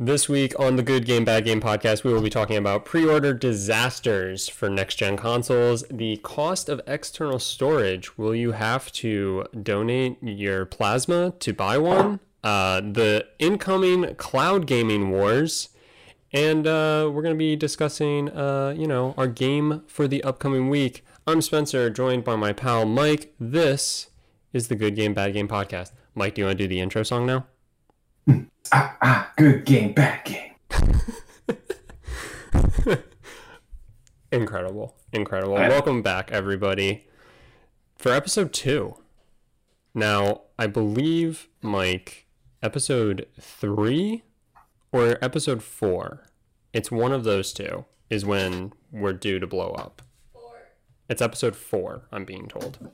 This week on the Good Game Bad Game podcast, we will be talking about pre order disasters for next gen consoles, the cost of external storage. Will you have to donate your plasma to buy one? Uh, the incoming cloud gaming wars. And uh, we're going to be discussing, uh, you know, our game for the upcoming week. I'm Spencer, joined by my pal Mike. This is the Good Game Bad Game podcast. Mike, do you want to do the intro song now? Ah, ah, good game, bad game. Incredible. Incredible. Welcome back, everybody, for episode two. Now, I believe, Mike, episode three or episode four, it's one of those two, is when we're due to blow up. Four. It's episode four, I'm being told.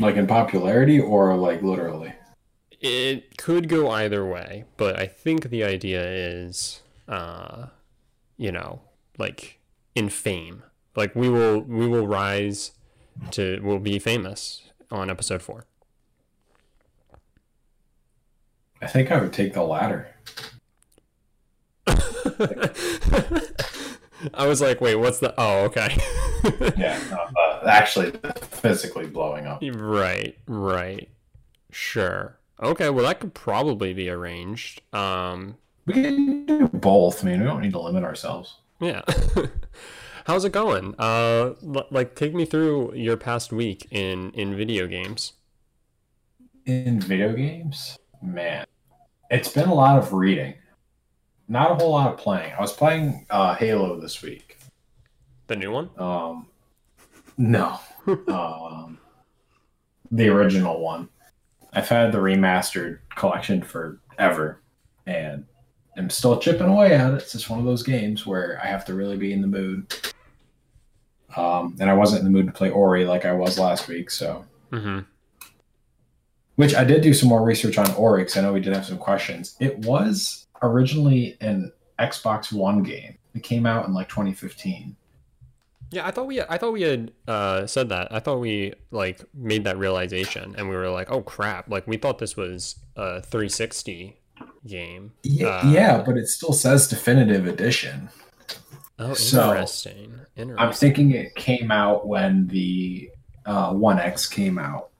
Like in popularity or like literally? It could go either way, but I think the idea is, uh, you know, like in fame. Like we will, we will rise to, we'll be famous on episode four. I think I would take the latter. I was like, wait, what's the? Oh, okay. Yeah, uh, actually, physically blowing up. right, right, sure. Okay, well, that could probably be arranged. Um, We can do both. I mean, we don't need to limit ourselves. yeah. How's it going? Uh, l- like, take me through your past week in in video games. In video games, man, it's been a lot of reading, not a whole lot of playing. I was playing uh, Halo this week. The new one? Um, no, um, the original one. I've had the remastered collection forever, and I'm still chipping away at it. It's just one of those games where I have to really be in the mood. Um, and I wasn't in the mood to play Ori like I was last week, so Mm-hmm. which I did do some more research on Ori because I know we did have some questions. It was originally an Xbox One game. It came out in like 2015. Yeah, I thought we I thought we had uh, said that. I thought we like made that realization, and we were like, "Oh crap!" Like we thought this was a 360 game. Yeah, Uh, yeah, but it still says definitive edition. Oh, So, interesting. Interesting. I'm thinking it came out when the uh, One X came out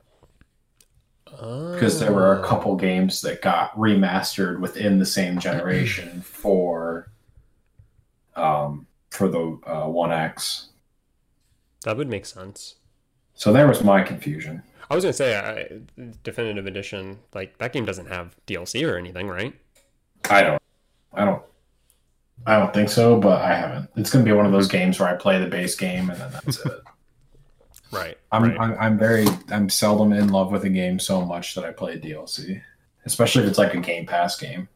because there were a Oh. couple games that got remastered within the same generation for um, for the uh, One X. That would make sense. So there was my confusion. I was gonna say, I, definitive edition, like that game doesn't have DLC or anything, right? I don't, I don't, I don't think so, but I haven't. It's going to be one of those games where I play the base game and then that's it. Right. I'm, right. I'm I'm very I'm seldom in love with a game so much that I play DLC, especially if it's like a Game Pass game.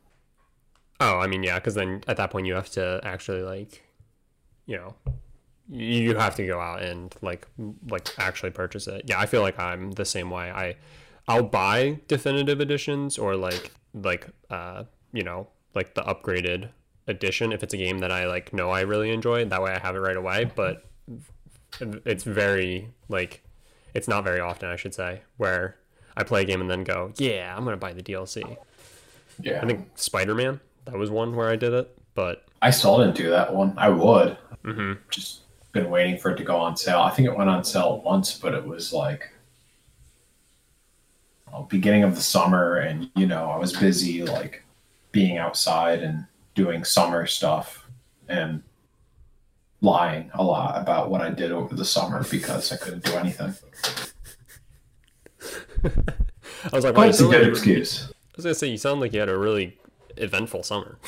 Oh, I mean, yeah, because then at that point you have to actually like, you know, you have to go out and like like actually purchase it. Yeah, I feel like I'm the same way. I I'll buy definitive editions or like like uh you know like the upgraded edition if it's a game that I like know I really enjoy. That way I have it right away. But it's very like it's not very often I should say where I play a game and then go, yeah, I'm gonna buy the DLC. Yeah, I think Spider Man. That was one where I did it, but I still didn't do that one. I would mm-hmm. just been waiting for it to go on sale. I think it went on sale once, but it was like well, beginning of the summer, and you know I was busy like being outside and doing summer stuff and lying a lot about what I did over the summer because I couldn't do anything. I was like, it's a good like, excuse. I was gonna say you sound like you had a really eventful summer.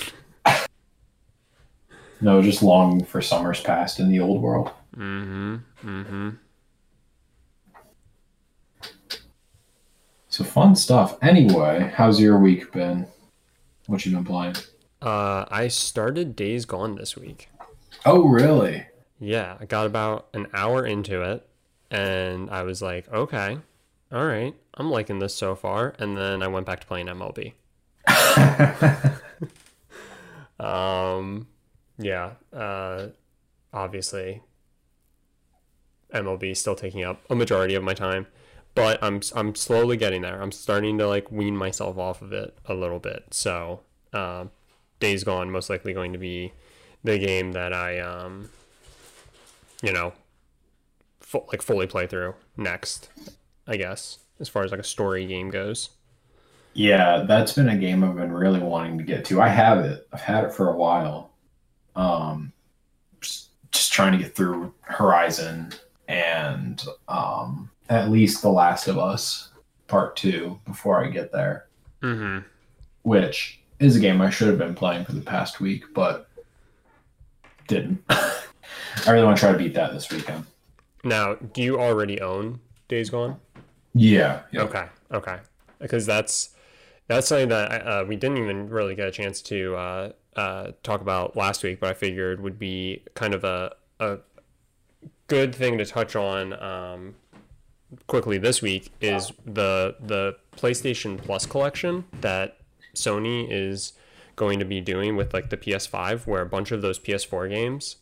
No, just longing for summers past in the old world. Mm-hmm. Mm-hmm. So fun stuff. Anyway, how's your week been? What you been playing? Uh, I started Days Gone this week. Oh, really? Yeah, I got about an hour into it, and I was like, okay, all right, I'm liking this so far. And then I went back to playing MLB. Um, yeah. Uh, obviously, MLB still taking up a majority of my time, but I'm I'm slowly getting there. I'm starting to like wean myself off of it a little bit. So uh, Days Gone most likely going to be the game that I, um, you know, fu- like fully play through next. I guess as far as like a story game goes. Yeah, that's been a game I've been really wanting to get to. I have it. I've had it for a while. Um, just, trying to get through Horizon and um, at least The Last of Us Part Two before I get there. Mm-hmm. Which is a game I should have been playing for the past week, but didn't. I really want to try to beat that this weekend. Now, do you already own Days Gone? Yeah. yeah. Okay. Okay. Because that's that's something that uh, we didn't even really get a chance to uh, uh, talk about last week, but I figured would be kind of a a good thing to touch on um, quickly this week is the the PlayStation Plus collection that Sony is going to be doing with like the PS5, where a bunch of those PS4 games.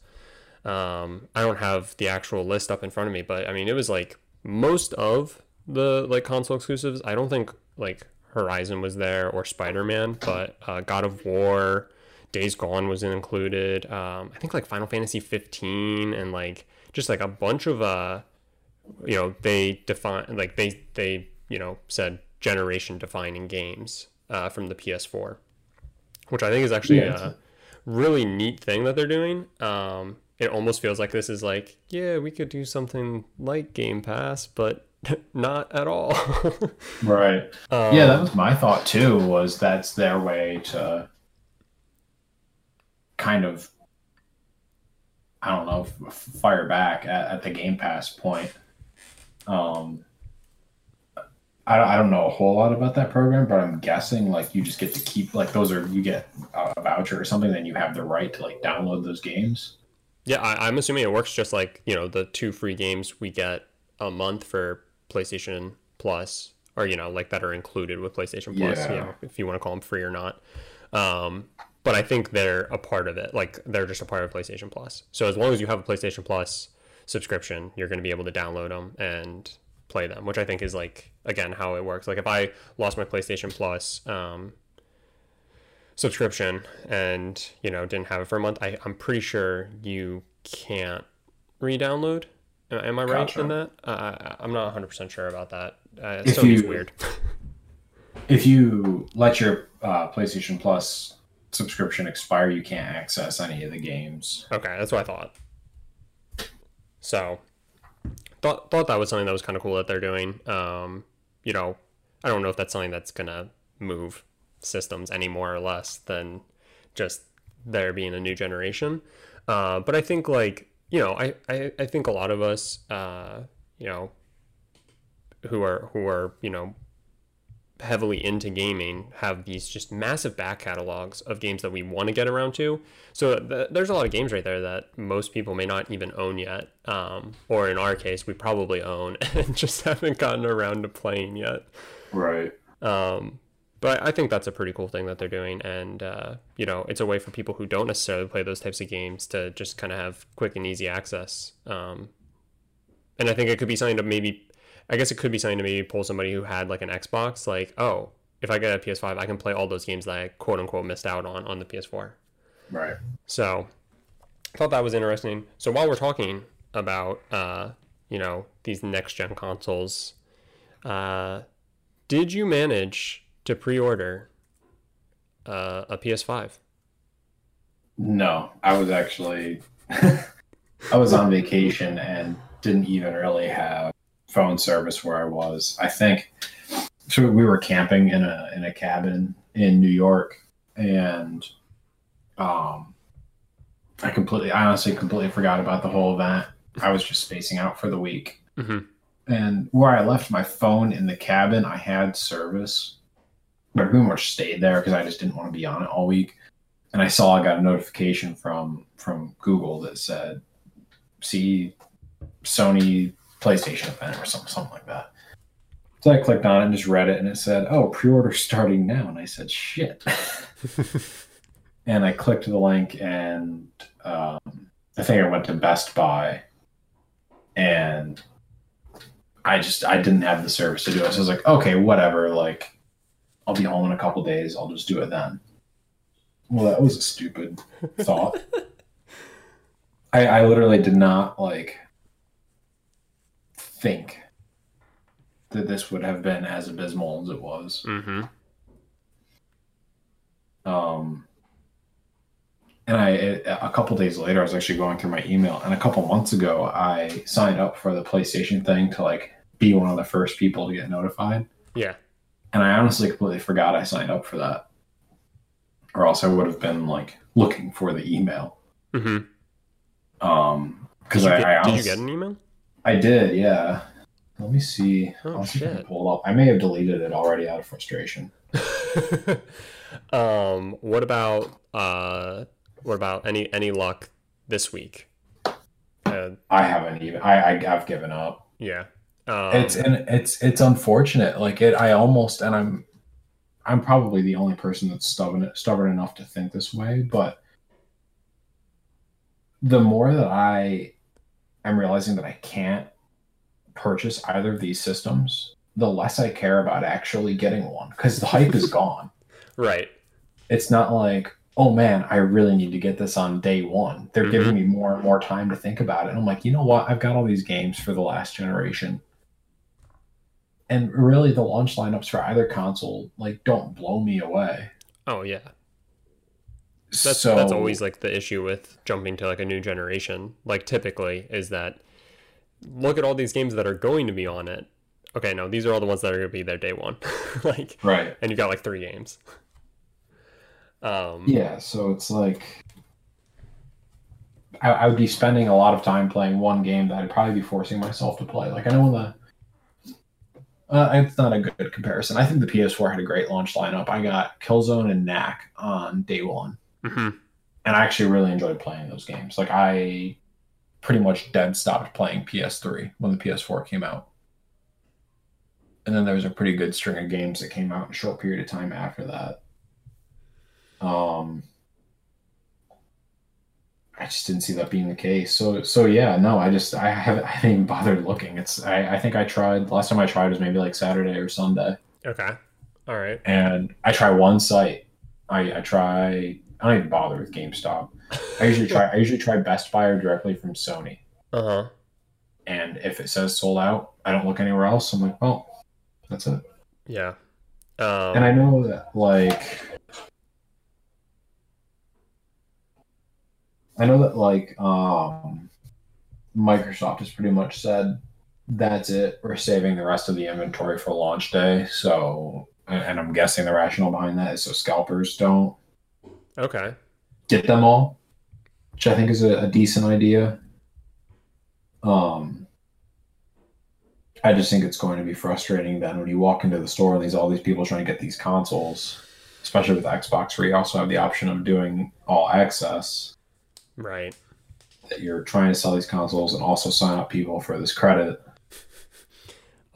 Um, I don't have the actual list up in front of me, but I mean it was like most of the like console exclusives. I don't think like Horizon was there or Spider Man, but uh, God of War, Days Gone was included. Um, I think like Final Fantasy 15 and like just like a bunch of uh, you know, they define like they they you know said generation defining games uh, from the PS4, which I think is actually Yeah, a really neat thing that they're doing. Um, it almost feels like this is like, yeah, we could do something like Game Pass, but not at all. Right. um, yeah, that was my thought too. Was that's their way to kind of, I don't know, fire back at, at the Game Pass point. Um, I, don't- I don't know a whole lot about that program, but I'm guessing like you just get to keep like those are you get a voucher or something, then you have the right to like download those games. Yeah, I, I'm assuming it works just like you know the two free games we get a month for PlayStation Plus, or you know like that are included with PlayStation Plus. You Yeah. know, if you want to call them free or not. Um, but I think they're a part of it. Like they're just a part of PlayStation Plus. So as long as you have a PlayStation Plus subscription, you're going to be able to download them and play them, which I think is like again how it works. Like if I lost my PlayStation Plus um, subscription and you know didn't have it for a month, I, I'm pretty sure you can't re-download. Am- I right Gotcha. in that? Uh, I'm not 100 percent sure about that. Uh, If Sony's you- weird. If you let your uh, PlayStation Plus subscription expire, you can't access any of the games. Okay, that's what I thought. So, thought thought that was something that was kind of cool that they're doing. Um, you know, I don't know if that's something that's gonna move systems any more or less than just there being a new generation. Uh, but I think like you know, I, I, I think a lot of us, uh, you know, who are who are you know heavily into gaming have these just massive back catalogs of games that we want to get around to. So th- there's a lot of games right there that most people may not even own yet, um, or in our case, we probably own and just haven't gotten around to playing yet. Right. Um, but I think that's a pretty cool thing that they're doing, and uh, you know, it's a way for people who don't necessarily play those types of games to just kind of have quick and easy access. Um, and I think it could be something to maybe, I guess it could be something to maybe pull somebody who had like an Xbox, like, oh, if I get a PS5, I can play all those games that I quote unquote missed out on on the PS4. Right. So, I thought that was interesting. So while we're talking about, uh, you know, these next gen consoles, uh, did you manage to pre-order uh, a PS5? No, I was actually I was on vacation and didn't even really have phone service where I was. I think so we were camping in a in a cabin in New York and um I completely I honestly completely forgot about the whole event. I was just spacing out for the week. hmm And where I left my phone in the cabin, I had service, but I pretty much stayed there because I just didn't want to be on it all week. And I saw I got a notification from from Google that said, "See Sony PlayStation event" or something something like that. So I clicked on it and just read it, and it said, "Oh, pre-order starting now." And I said, "Shit." and I clicked the link, and um, I think I went to Best Buy, and I just I didn't have the service to do it. So I was like, okay, whatever. Like, I'll be home in a couple days. I'll just do it then. Well, that was a stupid thought. I, I literally did not like think that this would have been as abysmal as it was. Mm-hmm. Um, and I a couple days later, I was actually going through my email, and a couple months ago, I signed up for the PlayStation thing to like be one of the first people to get notified. Yeah. And I honestly completely forgot I signed up for that, or else I would have been like looking for the email. Mm-hmm. Um, because I, I did you get an email? I did, yeah. Let me see. Oh, I'll see if I can shit. pull it up. I may have deleted it already out of frustration. um, what about uh, what about any any luck this week? Uh, I haven't even. I, I I've given up. yeah. Um, it's and it's it's unfortunate. Like it, I almost and I'm I'm probably the only person that's stubborn stubborn enough to think this way. But the more that I am realizing that I can't purchase either of these systems, the less I care about actually getting one because the hype is gone. right. It's not like oh man, I really need to get this on day one. They're Mhm. giving me more and more time to think about it. And I'm like, you know what? I've got all these games for the last generation. And really the launch lineups for either console like don't blow me away. Oh yeah. That's so, that's always like the issue with jumping to like a new generation. Like typically is that look at all these games that are going to be on it. Okay, no, these are all the ones that are going to be there day one. like, right. and you've got like three games. Um, Yeah, so it's like I, I would be spending a lot of time playing one game that I'd probably be forcing myself to play. Like I know in the uh, it's not a good comparison. I think the PS4 had a great launch lineup. I got Killzone and Knack on day one, mhm. and I actually really enjoyed playing those games. Like I pretty much dead stopped playing PS3 when the PS4 came out, and then there was a pretty good string of games that came out in a short period of time after that. Um, I just didn't see that being the case. So so yeah, no, I just I haven't I haven't even bothered looking. It's I, I think I tried last time I tried was maybe like Saturday or Sunday. Okay. All right. And I try one site. I, I try I don't even bother with GameStop. I usually try I usually try Best Buy or directly from Sony. Uh huh. And if it says sold out, I don't look anywhere else. I'm like, well, that's it. Yeah. Um, And I know that like I know that like um Microsoft has pretty much said that's it. We're saving the rest of the inventory for launch day. So and and I'm guessing the rationale behind that is so scalpers don't okay. get them all, which I think is a, a decent idea. Um, I just think it's going to be frustrating then when you walk into the store and there's all these people trying to get these consoles, especially with Xbox, where you also have the option of doing all access. Right. That you're trying to sell these consoles and also sign up people for this credit.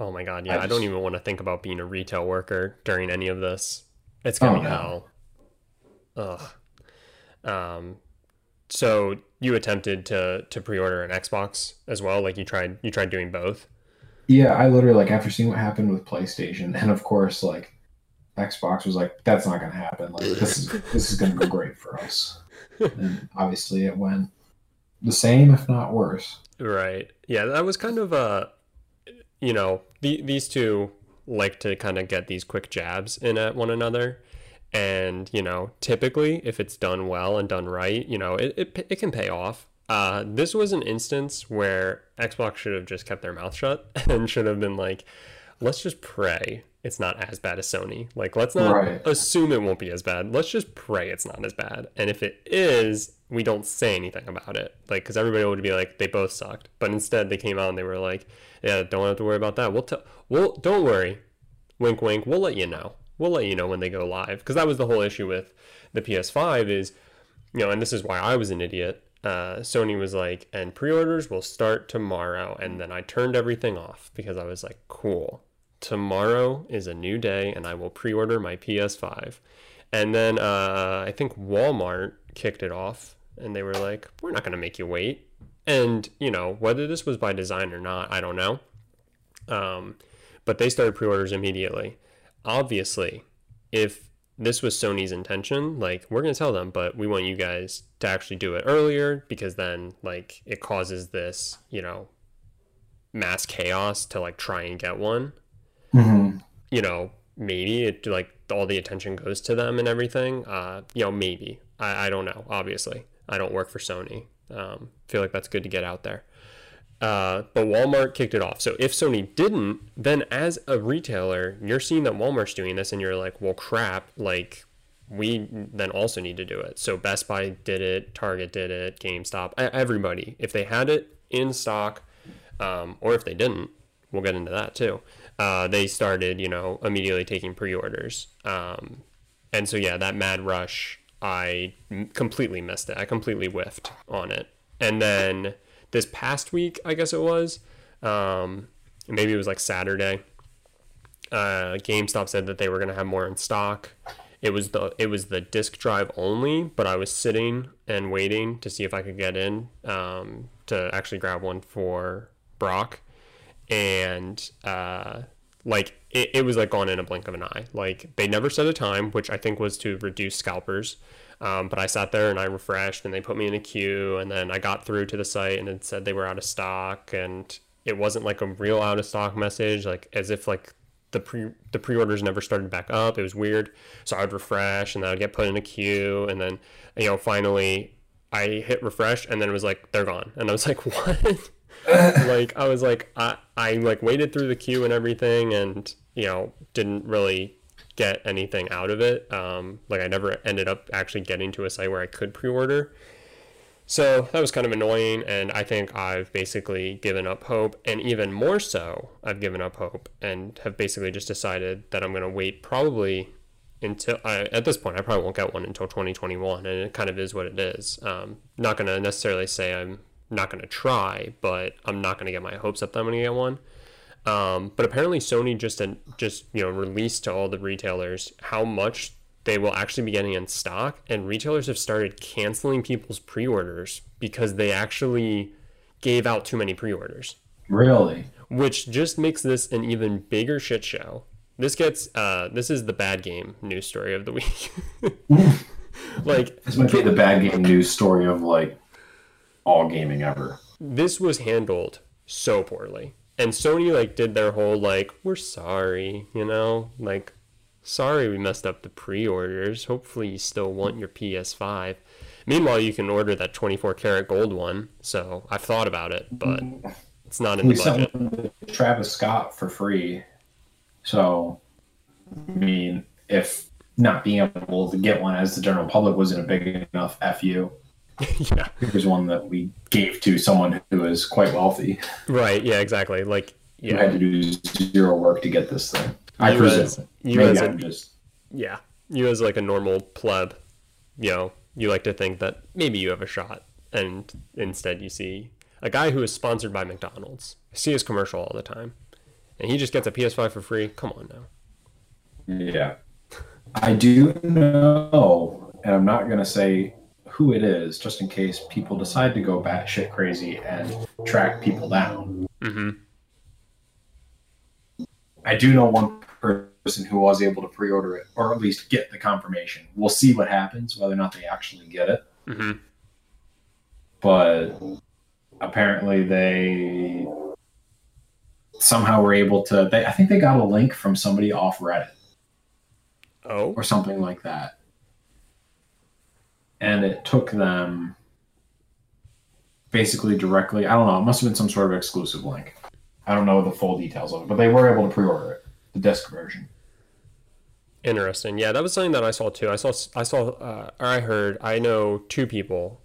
Oh my god. Yeah. I I, don't even want to think about being a retail worker during any of this. It's gonna Oh, be no. hell. Ugh. Um. So you attempted to to pre-order an Xbox as well? Like you tried you tried doing both? Yeah, I literally like after seeing what happened with PlayStation, and of course, like Xbox was like, "That's not going to happen. Like this is this is going to go great for us." And obviously, it went the same, if not worse. Right. Yeah, that was kind of a, you know, the, these two like to kind of get these quick jabs in at one another. And, you know, typically if it's done well and done right, you know, it, it, it can pay off. Uh, this was an instance where Xbox should have just kept their mouth shut and should have been like, let's just pray it's not as bad as Sony. Like, let's not Right. assume it won't be as bad. Let's just pray it's not as bad. And if it is, we don't say anything about it. Like, because everybody would be like, they both sucked. But instead, they came out and they were like, yeah, don't have to worry about that. We'll tell, we'll, don't worry. Wink, wink. We'll let you know. We'll let you know when they go live. Because that was the whole issue with the PS5 is, you know, and this is why I was an idiot. Uh, Sony was like, and pre-orders will start tomorrow, and then I turned everything off because I was like, cool, tomorrow is a new day, and I will pre-order my PS5. And then uh, I think Walmart kicked it off, and they were like, we're not going to make you wait. And you know, whether this was by design or not, I don't know. Um, but they started pre-orders immediately. Obviously, if this was Sony's intention. Like, we're going to tell them, but we want you guys to actually do it earlier because then, like, it causes this, you know, mass chaos to, like, try and get one. Mm-hmm. You know, maybe it, like, all the attention goes to them and everything. Uh, you know, maybe. I, I don't know, obviously. I don't work for Sony. Um, feel like that's good to get out there. Uh, but Walmart kicked it off. So if Sony didn't, then as a retailer, you're seeing that Walmart's doing this, and you're like, well, crap. Like, we then also need to do it. So Best Buy did it, Target did it, GameStop, everybody. If they had it in stock, um, or if they didn't, we'll get into that too. Uh, they started, you know, immediately taking pre-orders. Um, and so yeah, that mad rush, I completely missed it. I completely whiffed on it. And then this past week, I guess it was, um, maybe it was like Saturday. Uh, GameStop said that they were to have more in stock. It was the it was the disk drive only, but I was sitting and waiting to see if I could get in um, to actually grab one for Brock, and uh, like it, it was like gone in a blink of an eye. Like they never set a time, which I think was to reduce scalpers. Um, but I sat there and I refreshed, and they put me in a queue, and then I got through to the site, and it said they were out of stock, and it wasn't like a real out of stock message, like as if like the pre the pre orders never started back up. It was weird. So I'd refresh, and then I'd get put in a queue, and then you know finally I hit refresh, and then it was like they're gone, and I was like, what? like I was like I I like waited through the queue and everything, and you know didn't really get anything out of it. Um, like I never ended up actually getting to a site where I could pre-order. So that was kind of annoying, and I think I've basically given up hope, and even more so, I've given up hope and have basically just decided that I'm going to wait probably until I, at this point I probably won't get one until 2021, and it kind of is what it is. Um, not going to necessarily say I'm not going to try, but I'm not going to get my hopes up that I'm going to get one. Um, but apparently, Sony just just you know released to all the retailers how much they will actually be getting in stock, and retailers have started canceling people's pre-orders because they actually gave out too many pre-orders. Really? Which just makes this an even bigger shit show. This gets uh, this is the bad game news story of the week. like this might be the bad game news story of like all gaming ever. This was handled so poorly and Sony like did their whole like we're sorry, you know, like sorry we messed up the pre-orders. Hopefully you still want your PS5. Meanwhile, you can order that 24 karat gold one. So I've thought about it, but it's not in we the budget. Travis Scott for free. So, I mean, if not being able to get one as the general public wasn't a big enough fu, yeah. Here's one that we gave to someone who is quite wealthy. Right. Yeah. Exactly. Like, yeah. Who had to do zero work to get this thing. I You presume. as- you Maybe as a- just. yeah. You as like a normal pleb, you know, you like to think that maybe you have a shot, and instead you see a guy who is sponsored by McDonald's. I see his commercial all the time, and he just gets a PS5 for free. Come on now. Yeah. I do know, and I'm not going to say who it is, just in case people decide to go batshit crazy and track people down. Mm-hmm. I do know one person who was able to pre-order it, or at least get the confirmation. We'll see what happens, whether or not they actually get it. Mm-hmm. But apparently, they somehow were able to. They, I think they got a link from somebody off Reddit Oh. or something like that, and it took them basically directly. I don't know. It must have been some sort of exclusive link. I don't know the full details of it, but they were able to pre-order it, the disc version. Interesting. Yeah, that was something that I saw too. I saw, I saw, uh, or I heard. I know two people,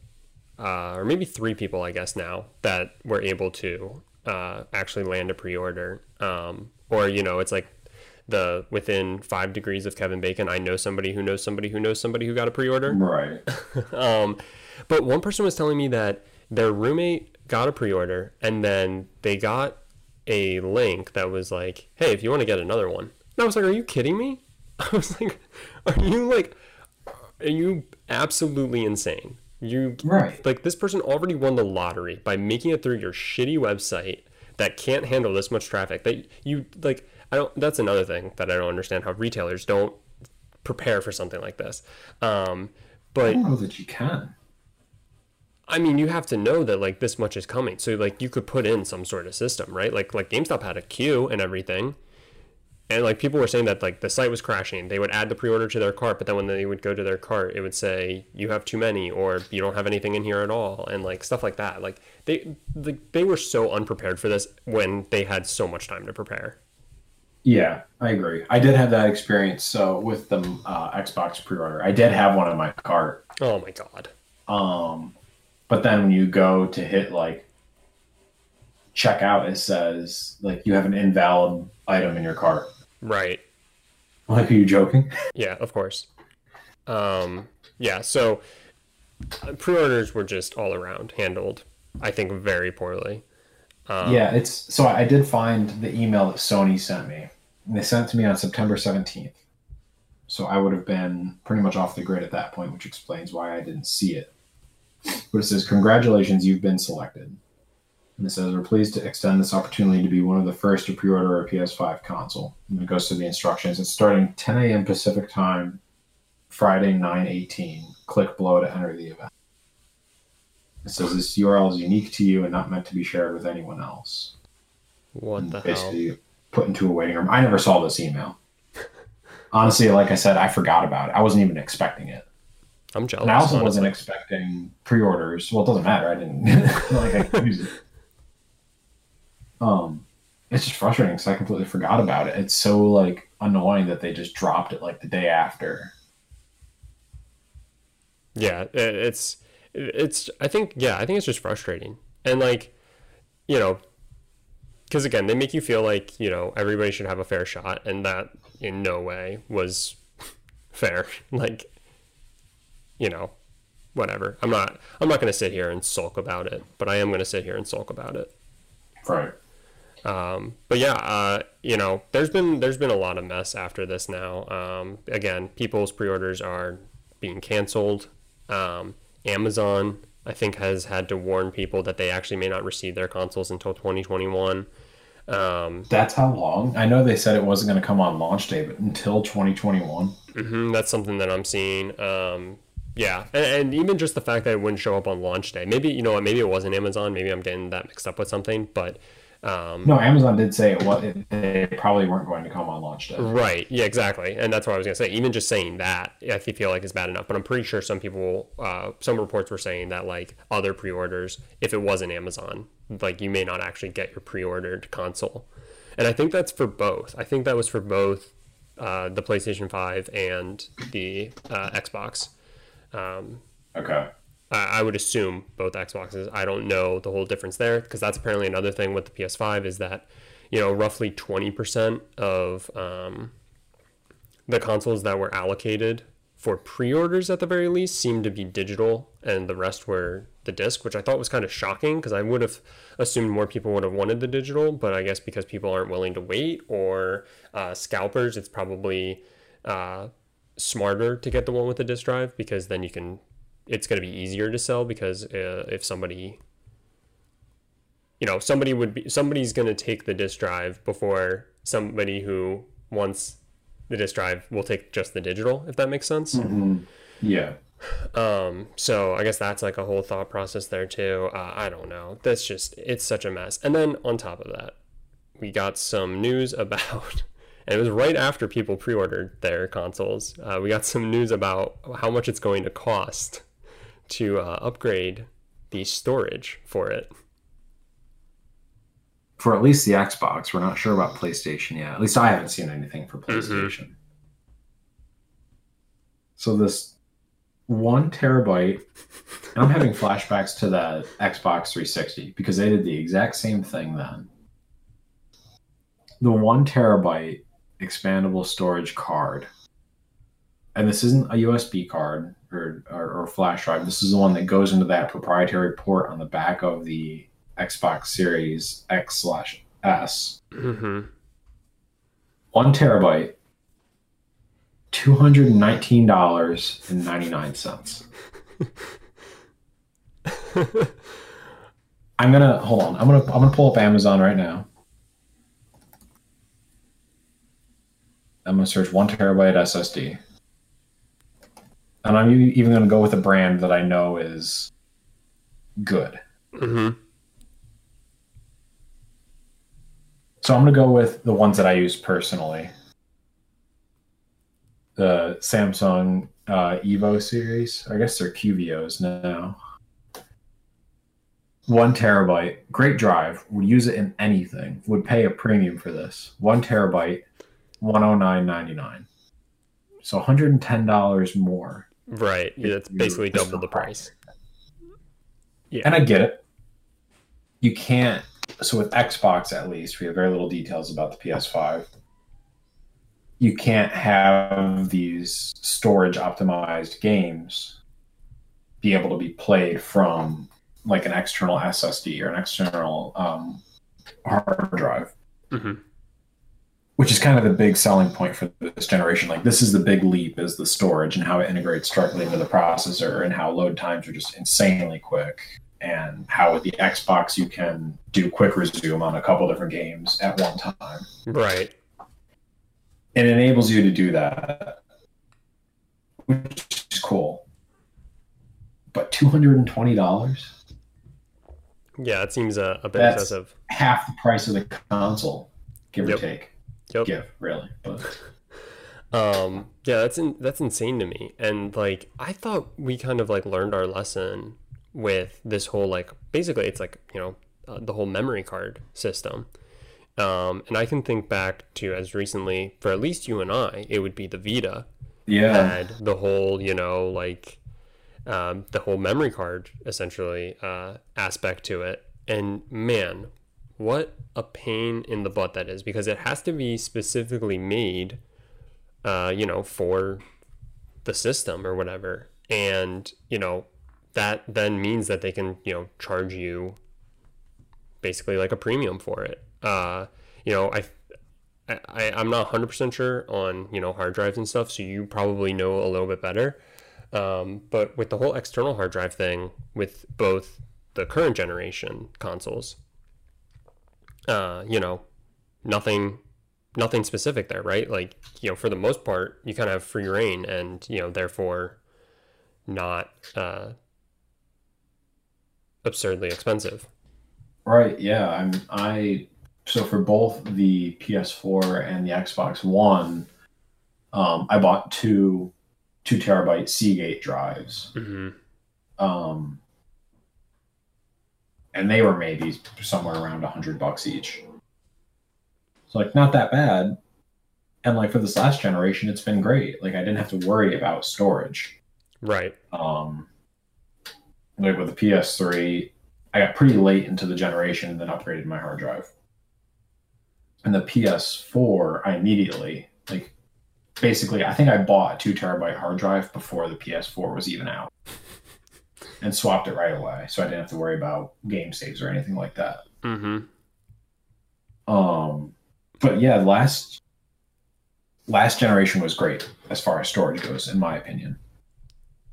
uh, or maybe three people, I guess now that were able to uh, actually land a pre-order. Um, or you know, it's like the within five degrees of Kevin Bacon. I know somebody who knows somebody who knows somebody who got a pre-order. Right. um, but one person was telling me that their roommate got a pre-order and then they got a link that was like, "Hey, if you want to get another one." And I was like, "Are you kidding me?" I was like, "Are you like, are you absolutely insane?" You Right. like this person already won the lottery by making it through your shitty website that can't handle this much traffic. That you like, I don't. That's another thing that I don't understand how retailers don't prepare for something like this. Um, I but don't know that you can. I mean, you have to know that like this much is coming. So like you could put in some sort of system, right? Like like GameStop had a queue and everything. And like people were saying that like the site was crashing. They would add the pre-order to their cart, but then when they would go to their cart, it would say you have too many or you don't have anything in here at all and like stuff like that. Like they the, they were so unprepared for this when they had so much time to prepare. Yeah, I agree. I did have that experience. So with the uh, Xbox pre-order, I did have one in my cart. Oh my god. Um, but then when you go to hit like checkout, it says like you have an invalid item in your cart. Right. Like, are you joking? Yeah, of course. Um, yeah, so uh, pre-orders were just all around handled, I think, very poorly. Um, yeah, it's so I did find the email that Sony sent me. And they sent it to me on September 17th. So I would have been pretty much off the grid at that point, which explains why I didn't see it. But it says, Congratulations, you've been selected. And it says, We're pleased to extend this opportunity to be one of the first to pre order a PS5 console. And it goes through the instructions. It's starting 10 a.m. Pacific time, Friday, 9 18. Click below to enter the event. It says this URL is unique to you and not meant to be shared with anyone else. What the hell? basically put into a waiting room. I never saw this email. Honestly, like I said, I forgot about it. I wasn't even expecting it. I'm jealous. And I also honestly. wasn't expecting pre-orders. Well, it doesn't matter. I didn't like I use it. Um, it's just frustrating because I completely forgot about it. It's so like annoying that they just dropped it like the day after. Yeah, it's it's. I think yeah, I think it's just frustrating, and like, you know, because again, they make you feel like you know everybody should have a fair shot, and that in no way was fair. Like, you know, whatever. I'm not. I'm not going to sit here and sulk about it, but I am going to sit here and sulk about it. Right. Um, but yeah, uh, you know, there's been there's been a lot of mess after this now. Um, again, people's pre-orders are being canceled. Um, Amazon, I think, has had to warn people that they actually may not receive their consoles until 2021. Um, That's how long? I know they said it wasn't going to come on launch day, but until 2021. hmm that's something that I'm seeing. Um, yeah, and, and even just the fact that it wouldn't show up on launch day. Maybe you know what? Maybe it wasn't Amazon. Maybe I'm getting that mixed up with something. But um, No, Amazon did say it was. It, they probably weren't going to come on launch day. Right. Yeah, exactly. And that's what I was going to say. Even just saying that, I feel like is bad enough. But I'm pretty sure some people, uh, some reports were saying that like other pre-orders, if it wasn't Amazon, like you may not actually get your pre-ordered console. And I think that's for both. I think that was for both uh, the PlayStation 5 and the uh, Xbox. Um, Okay. I I would assume both Xboxes. I don't know the whole difference there because that's apparently another thing with the PS5 is that you know roughly twenty percent of um, the consoles that were allocated for pre-orders at the very least seemed to be digital, and the rest were the disc, which I thought was kind of shocking because I would have assumed more people would have wanted the digital, but I guess because people aren't willing to wait or uh, scalpers, it's probably uh, smarter to get the one with the disk drive because then you can it's going to be easier to sell because uh, if somebody you know somebody would be somebody's going to take the disk drive before somebody who wants the disk drive will take just the digital if that makes sense. Yeah. um so i guess that's like a whole thought process there too. Uh, i don't know. That's just it's such a mess. And then on top of that we got some news about and it was right after people pre-ordered their consoles uh, we got some news about how much it's going to cost to uh, upgrade the storage for it For at least the Xbox, we're not sure about PlayStation yet. At least I haven't seen anything for PlayStation. So this one terabyte, I'm having flashbacks to the Xbox 360 because they did the exact same thing then. The one terabyte expandable storage card, and this isn't a USB card or, or, or flash drive. This is the one that goes into that proprietary port on the back of the Xbox Series X slash S. hmm One terabyte, two hundred nineteen dollars and ninety nine cents. I'm gonna hold on. I'm gonna I'm gonna pull up Amazon right now. I'm gonna search one terabyte SSD. And I'm even going to go with a brand that I know is good. Mm-hmm. So I'm going to go with the ones that I use personally. The Samsung uh, Evo series. I guess they're QVOs now. One terabyte, great drive. Would use it in anything. Would pay a premium for this. One terabyte, one hundred nine ninety nine. So one hundred and ten dollars more. Right. Yeah, that's basically it's double the not price. Yeah. And I get it. You can't. So with Xbox, at least, we have very little details about the PS5. You can't have these storage optimized games be able to be played from like an external SSD or an external um, hard drive, Mhm. Which is kind of the big selling point for this generation. Like this is the big leap is the storage and how it integrates directly into the processor and how load times are just insanely quick and how with the Xbox you can do quick resume on a couple different games at one time. Right. It enables you to do that, which is cool. But two hundred and twenty dollars, Yeah, it seems a, a bit That's- excessive. half the price of the console, give Yep. or take. Yep. Give really, but Um, yeah, that's in, that's insane to me. And like, I thought we kind of like learned our lesson with this whole like, basically, it's like you know uh, the whole memory card system. Um, and I can think back to as recently, for at least you and I, it would be the Vita yeah, had the whole you know like um, the whole memory card essentially uh, aspect to it. And man, what a pain in the butt that is because it has to be specifically made uh, you know, for the system or whatever. And, you know, that then means that they can, you know, charge you basically like a premium for it. Uh, you know, I, I, I'm not 100% sure on, you know, hard drives and stuff, so you probably know a little bit better. Um, but with the whole external hard drive thing, with both the current generation consoles, uh, you know, nothing nothing specific there, right? Like, you know, for the most part, you kind of have free reign and, you know, therefore not uh, absurdly expensive. right. Yeah, I'm. I so for both the PS4 and the Xbox One, um, I bought two two terabyte Seagate drives. Mm-hmm. um, and they were maybe somewhere around a hundred bucks each. So like not that bad, and like for this last generation, it's been great. Like I didn't have to worry about storage. Right. Um, like with the PS3, I got pretty late into the generation and then upgraded my hard drive. And the PS4, I immediately like basically I think I bought a two terabyte hard drive before the PS4 was even out. And swapped it right away. So I didn't have to worry about game saves or anything like that. Mm-hmm. Um but yeah, last last generation was great as far as storage goes, in my opinion.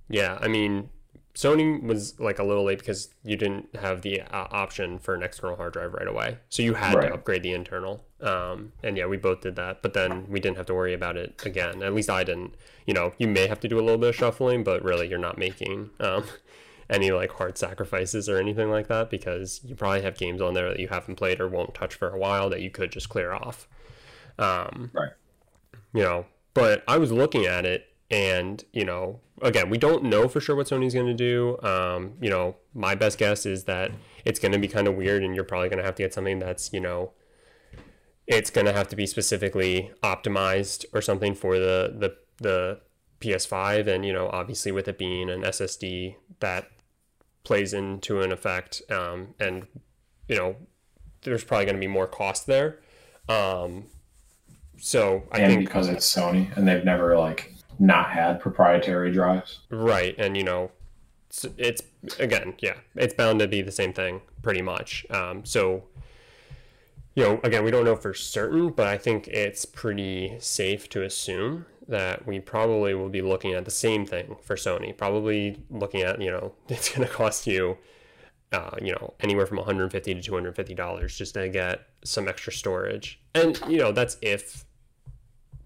Yeah. I mean, Sony was like a little late because you didn't have the uh, option for an external hard drive right away. So you had Right. to upgrade the internal. Um, and yeah, we both did that. But then we didn't have to worry about it again. At least I didn't. You know, you may have to do a little bit of shuffling, but really you're not making um, any like hard sacrifices or anything like that because you probably have games on there that you haven't played or won't touch for a while that you could just clear off. Um, Right. You know, but I was looking at it and, you know, again, we don't know for sure what Sony's going to do. Um, you know, my best guess is that it's going to be kind of weird and you're probably going to have to get something that's, you know, it's going to have to be specifically optimized or something for the, the, the PS5. And, you know, obviously with it being an SSD that plays into an effect. Um, and, you know, there's probably going to be more cost there. Um, so I and think because it's Sony and they've never like not had proprietary drives. Right, and you know, it's, it's again, yeah, it's bound to be the same thing, pretty much. Um, so, you know, again, we don't know for certain, but I think it's pretty safe to assume that we probably will be looking at the same thing for Sony. Probably looking at, you know, it's going to cost you, uh, you know, anywhere from 150 to 250 dollars just to get some extra storage, and you know, that's if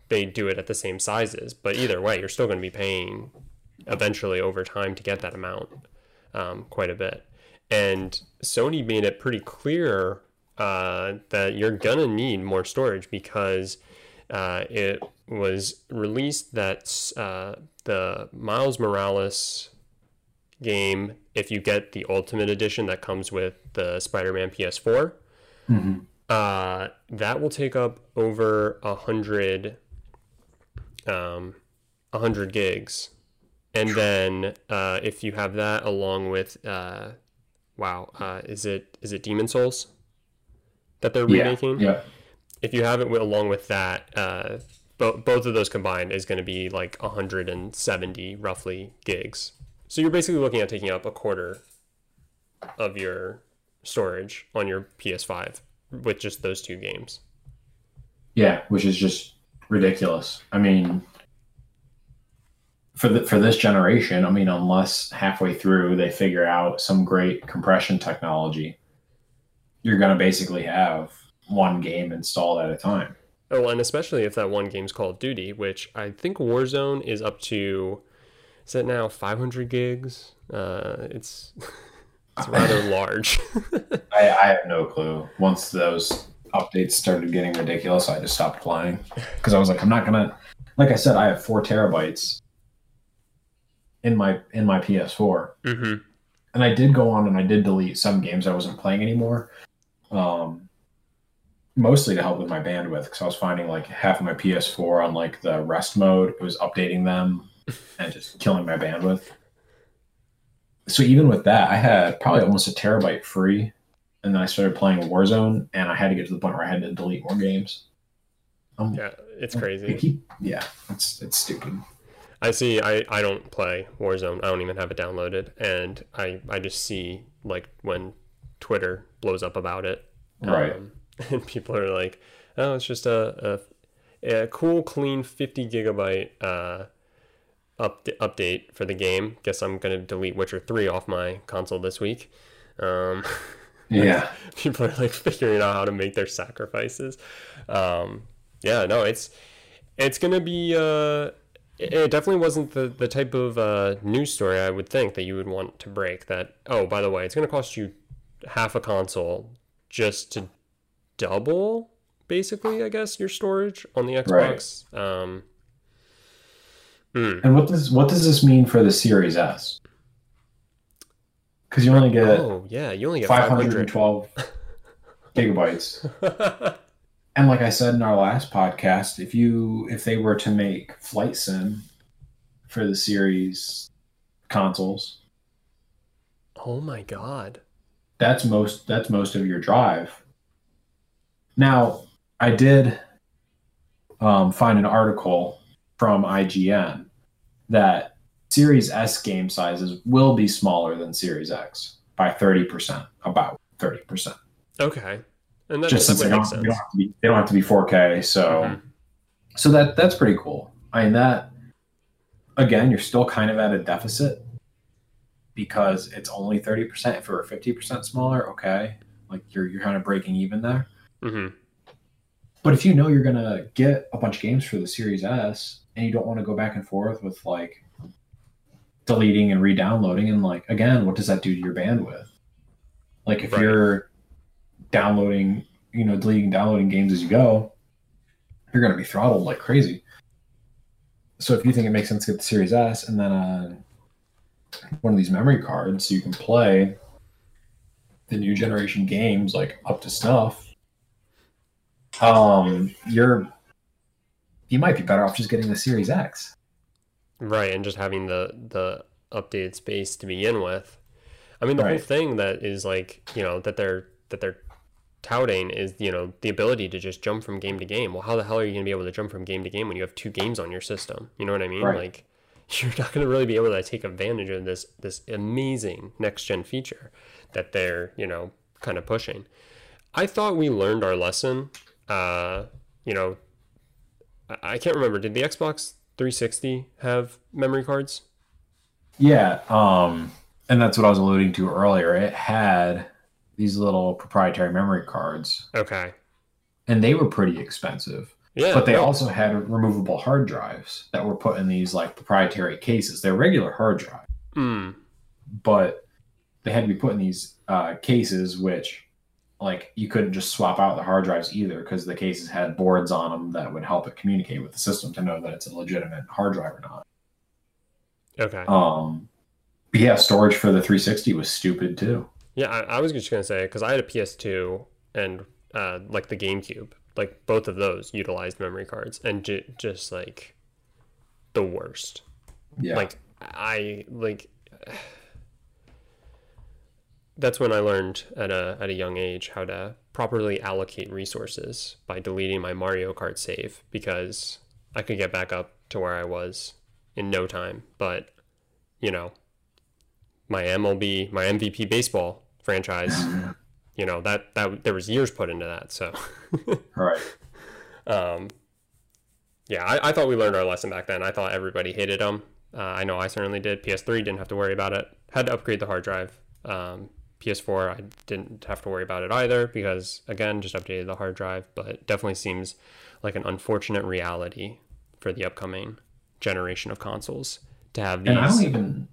they do it at the same sizes. But either way, you're still going to be paying eventually over time to get that amount um, quite a bit. And Sony made it pretty clear uh, that you're gonna need more storage because uh, it was released that uh, the Miles Morales game, if you get the Ultimate Edition that comes with the Spider-Man PS4, Mm-hmm. uh, that will take up over a hundred, um, a hundred gigs, and then uh, if you have that along with, uh, wow, uh, is it is it Demon's Souls that they're remaking? Yeah. If you have it along with that, uh, bo- both of those combined is going to be like 170 roughly gigs. So you're basically looking at taking up a quarter of your storage on your PS5 with just those two games. Yeah, which is just ridiculous. I mean, for the, for this generation, I mean, unless halfway through they figure out some great compression technology, you're going to basically have one game installed at a time. Oh, and especially if that one game's Call of Duty, which I think Warzone is up to. Is it now 500 gigs? Uh, it's it's rather large. I, I have no clue. Once those updates started getting ridiculous, I just stopped playing because I was like, I'm not gonna. Like I said, I have four terabytes in my in my PS4, hmm and I did go on and I did delete some games I wasn't playing anymore. Um, mostly to help with my bandwidth because I was finding like half of my PS4 on like the rest mode, it was updating them and just killing my bandwidth. So even with that, I had probably almost a terabyte free, and then I started playing Warzone, and I had to get to the point where I had to delete more games. Um, Yeah, it's crazy. keep- yeah, it's it's stupid. I see. I, I don't play Warzone. I don't even have it downloaded, and I I just see like when Twitter blows up about it, Right. Um, and people are like, "Oh, it's just a a, a cool, clean, fifty gigabyte uh, up, update for the game." Guess I'm gonna delete Witcher three off my console this week. Um, Yeah, people are like figuring out how to make their sacrifices. Um, yeah, no, it's it's gonna be. Uh, it it definitely wasn't the, the type of uh, news story I would think that you would want to break. That oh, by the way, it's gonna cost you half a console just to double, basically, I guess, your storage on the Xbox. Um, hmm. and what does what does this mean for the Series S? Because you only get Oh yeah, you only get five hundred. 512 gigabytes. And like I said in our last podcast, if you if they were to make Flight Sim for the series consoles, oh my god. that's most that's most of your drive. Now, I did um, find an article from IGN that Series S game sizes will be smaller than Series X by thirty percent, about thirty percent. Okay, and that, just that since they don't, they don't have to be they don't have to be 4K. So Mhm. so that that's pretty cool. I mean that again, you're still kind of at a deficit because it's only 30%. If it were 50% smaller, okay. Like you're you're kind of breaking even there. Hmm But if you know you're gonna get a bunch of games for the Series S and you don't want to go back and forth with like deleting and re-downloading and like again, what does that do to your bandwidth? Like if Right. you're downloading, you know, deleting, downloading games as you go, you're gonna be throttled like crazy. So if you think it makes sense to get the Series S and then uh, one of these memory cards so you can play the new generation games like up to snuff, um, you're you might be better off just getting the Series X. Right, and just having the the updated space to begin with. I mean, the whole thing that is like you know that they're that they're touting is you know the ability to just jump from game to game. Well, how the hell are you going to be able to jump from game to game when you have two games on your system? You know what I mean? Right. Like you're not going to really be able to take advantage of this this amazing next gen feature that they're you know kind of pushing. I thought we learned our lesson. Uh, you know, I, can't remember. Did the Xbox 360 have memory cards? Yeah, um, and that's what I was alluding to earlier. It had these little proprietary memory cards, Okay. and they were pretty expensive. Yeah, but they also had removable hard drives that were put in these like proprietary cases. They're regular hard drive, mm, but they had to be put in these uh, cases, which like you couldn't just swap out the hard drives either because the cases had boards on them that would help it communicate with the system to know that it's a legitimate hard drive or not. okay. Um, yeah, storage for the 360 was stupid too. Yeah, I, I was just gonna say because I had a PS2 and uh, like the GameCube, like both of those utilized memory cards, and j- just like the worst. Yeah, Like I like. That's when I learned at a at a young age how to properly allocate resources by deleting my Mario Kart save because I could get back up to where I was in no time. But you know, my MLB, my MVP baseball franchise, you know that that there was years put into that. So, right. um, yeah, I, I thought we learned our lesson back then. I thought everybody hated them. Uh, I know I certainly did. PS3 didn't have to worry about it. Had to upgrade the hard drive. Um, PS4 I didn't have to worry about it either because again just updated the hard drive. But it definitely seems like an unfortunate reality for the upcoming generation of consoles to have these And I don't even.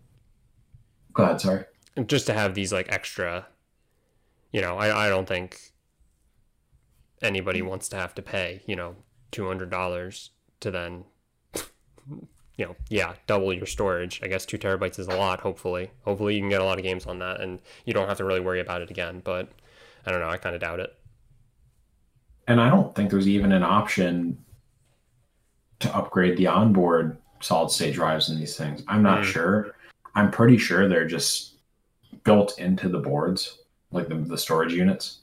Go ahead. Sorry. just to have these like extra you know i, I don't think anybody wants to have to pay you know $200 to then you know yeah double your storage i guess two terabytes is a lot hopefully hopefully you can get a lot of games on that and you don't have to really worry about it again but i don't know i kind of doubt it And I don't think there's even an option to upgrade the onboard solid state drives in these things. I'm not Mm. sure. I'm pretty sure they're just built into the boards, like the, the storage units.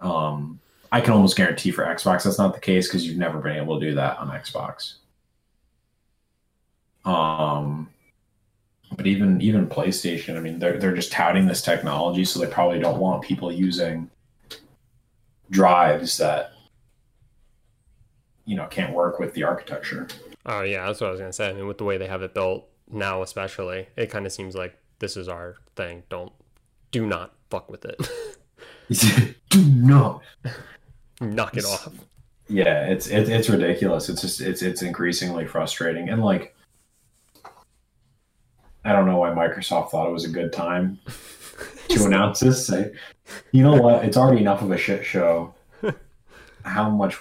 Um, I can almost guarantee for Xbox that's not the case because you've never been able to do that on Xbox. Um, but even even PlayStation, I mean, they're they're just touting this technology, so they probably don't want people using drives that you know can't work with the architecture. oh yeah that's what i was going to say i mean with the way they have it built now especially it kind of seems like this is our thing don't do not fuck with it do not. knock it off Yeah, it's it, it's ridiculous. It's just it's it's increasingly frustrating and like I don't know why Microsoft thought it was a good time to announce this. Say, you know what? It's already enough of a shit show. How much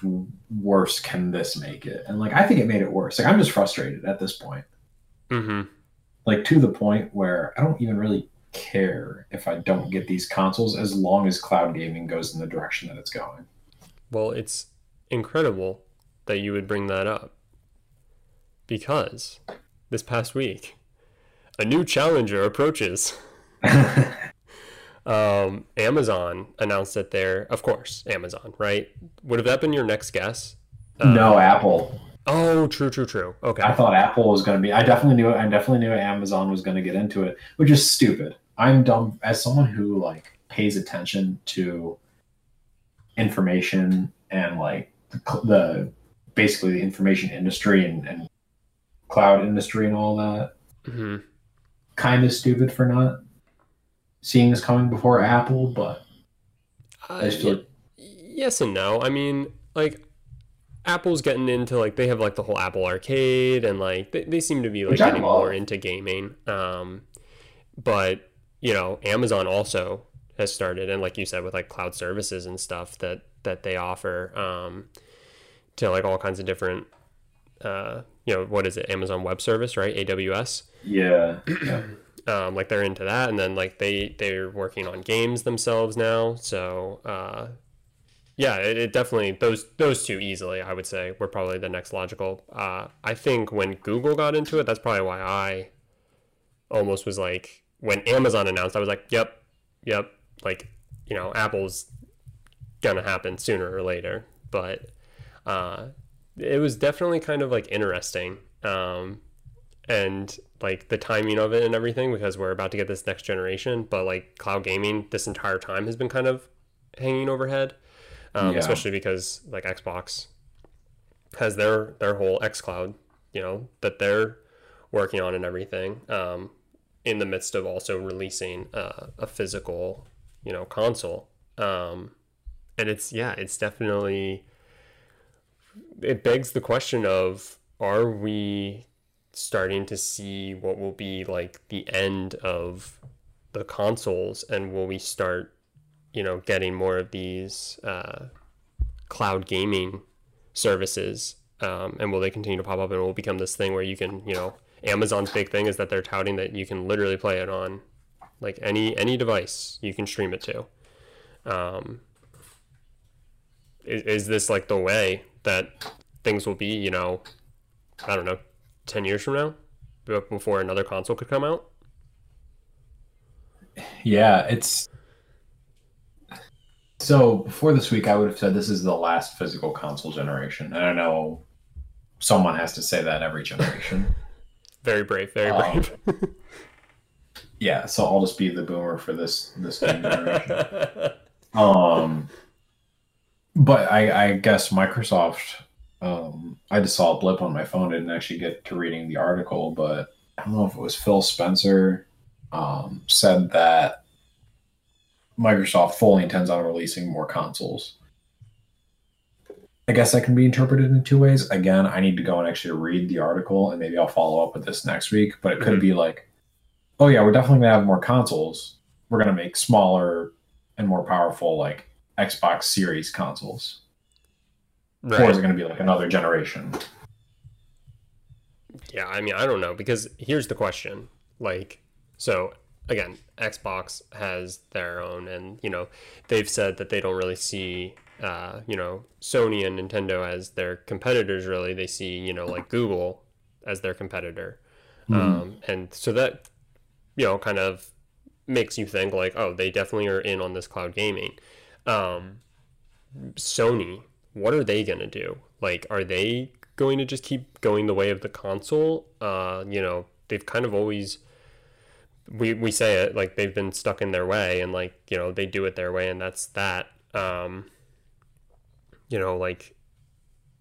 worse can this make it? And like, I think it made it worse. Like, I'm just frustrated at this point. mm-hmm Like to the point where I don't even really care if I don't get these consoles as long as cloud gaming goes in the direction that it's going. Well, it's incredible that you would bring that up. Because this past week, a new challenger approaches. Um, Amazon announced that they're, of course, Amazon, right? Would have that been your next guess? Uh, no, Apple. Oh, true, true, true. Okay. I thought Apple was going to be. I definitely knew. I definitely knew Amazon was going to get into it, which is stupid. I'm dumb as someone who like pays attention to information and like the, the basically the information industry and, and cloud industry and all that. hmm Kind of stupid for not seeing this coming before Apple, but Uh, I just feel yes and no. I mean, like Apple's getting into like they have like the whole Apple Arcade and like they, they seem to be like getting more into gaming. Um, but you know, Amazon also has started and like you said with like cloud services and stuff that that they offer um, to like all kinds of different. Uh, you know what is it? Amazon Web Service, right? AWS yeah, yeah. um, like they're into that and then like they they're working on games themselves now so uh, yeah it, it definitely those those two easily i would say were probably the next logical uh, i think when google got into it that's probably why i almost was like when amazon announced i was like yep yep like you know apple's gonna happen sooner or later but uh, it was definitely kind of like interesting um, and like the timing of it and everything because we're about to get this next generation but like cloud gaming this entire time has been kind of hanging overhead um, Yeah. especially because like xbox has their their whole X Cloud, you know that they're working on and everything um, in the midst of also releasing uh, a physical you know console um, and it's yeah it's definitely it begs the question of are we starting to see what will be like the end of the consoles and will we start you know getting more of these uh, cloud gaming services um, and will they continue to pop up and it will become this thing where you can you know amazon's big thing is that they're touting that you can literally play it on like any any device you can stream it to. Um, is, is this like the way that things will be you know i don't know 10 years from now before another console could come out? Yeah it's so before this week i would have said this is the last physical console generation and i know someone has to say that every generation. Very brave very brave. um, yeah so i'll just be the boomer for this this generation. Um but I, I guess Microsoft. Um, I just saw a blip on my phone. I didn't actually get to reading the article, but I don't know if it was Phil Spencer um, said that Microsoft fully intends on releasing more consoles. I guess that can be interpreted in two ways. Again, I need to go and actually read the article, and maybe I'll follow up with this next week. But it could mm-hmm. be like, oh yeah, we're definitely gonna have more consoles. We're gonna make smaller and more powerful like Xbox Series consoles? Right. Or is it going to be like another generation? Yeah, I mean, I don't know because here's the question. Like, so again, Xbox has their own, and you know, they've said that they don't really see, uh, you know, Sony and Nintendo as their competitors. Really, they see, you know, like Google as their competitor, mm-hmm. um, and so that, you know, kind of makes you think like, oh, they definitely are in on this cloud gaming um, Sony, what are they going to do? Like, are they going to just keep going the way of the console? Uh, you know, they've kind of always we we say it like they've been stuck in their way and like you know they do it their way and that's that um you know like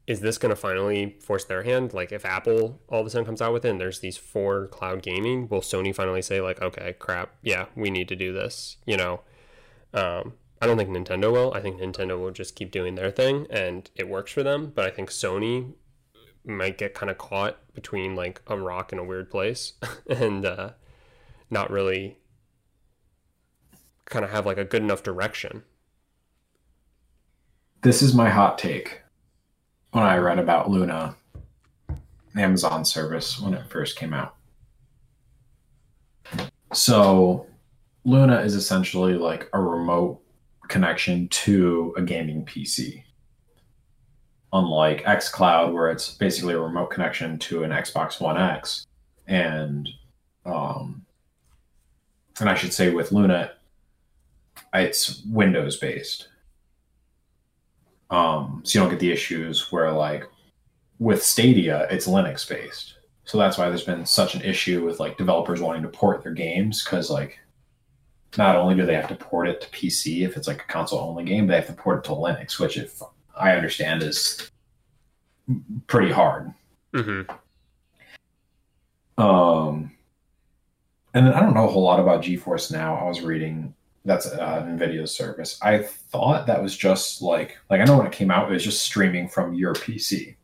is this going to finally force their hand like if apple all of a sudden comes out with it and there's these four cloud gaming will sony finally say like okay crap yeah we need to do this you know um I don't think Nintendo will. I think Nintendo will just keep doing their thing and it works for them. But I think Sony might get kind of caught between like a rock and a weird place and uh, not really kind of have like a good enough direction. This is my hot take when I read about Luna, Amazon service, when it first came out. So, Luna is essentially like a remote connection to a gaming PC. Unlike xCloud, where it's basically a remote connection to an Xbox One X, and um, and I should say with Luna, it's Windows based. Um, so you don't get the issues where like with Stadia, it's Linux based. So that's why there's been such an issue with like developers wanting to port their games because like not only do they have to port it to PC if it's like a console only game, they have to port it to Linux, which, if I understand, is pretty hard. Mm-hmm. Um, and then I don't know a whole lot about GeForce Now. I was reading that's uh, NVIDIA's service. I thought that was just like like I know when it came out, it was just streaming from your PC.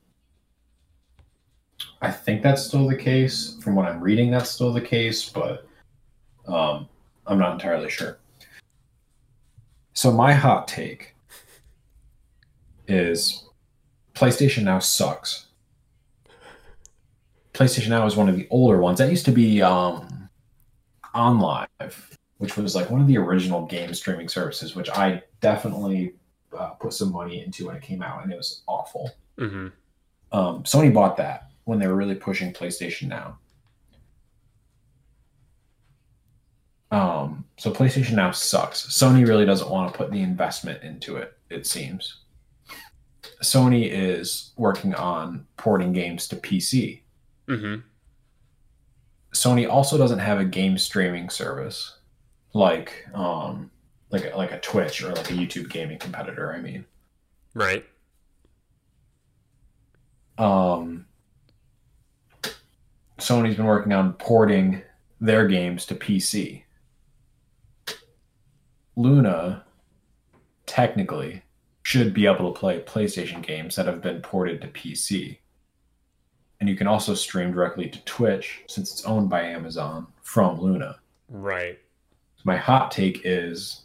I think that's still the case. From what I'm reading, that's still the case, but um, I'm not entirely sure. So my hot take is PlayStation Now sucks. PlayStation Now is one of the older ones. That used to be um, OnLive, which was like one of the original game streaming services, which I definitely uh, put some money into when it came out, and it was awful. Mm-hmm. Um, Sony bought that when they were really pushing PlayStation Now. Um, so PlayStation Now sucks. Sony really doesn't want to put the investment into it, it seems. Sony is working on porting games to PC. Mm-hmm. Sony also doesn't have a game streaming service like um like like a Twitch or like a YouTube gaming competitor, I mean. Right. Um Sony's been working on porting their games to PC. Luna technically should be able to play PlayStation games that have been ported to PC. And you can also stream directly to Twitch since it's owned by Amazon from Luna. Right. My hot take is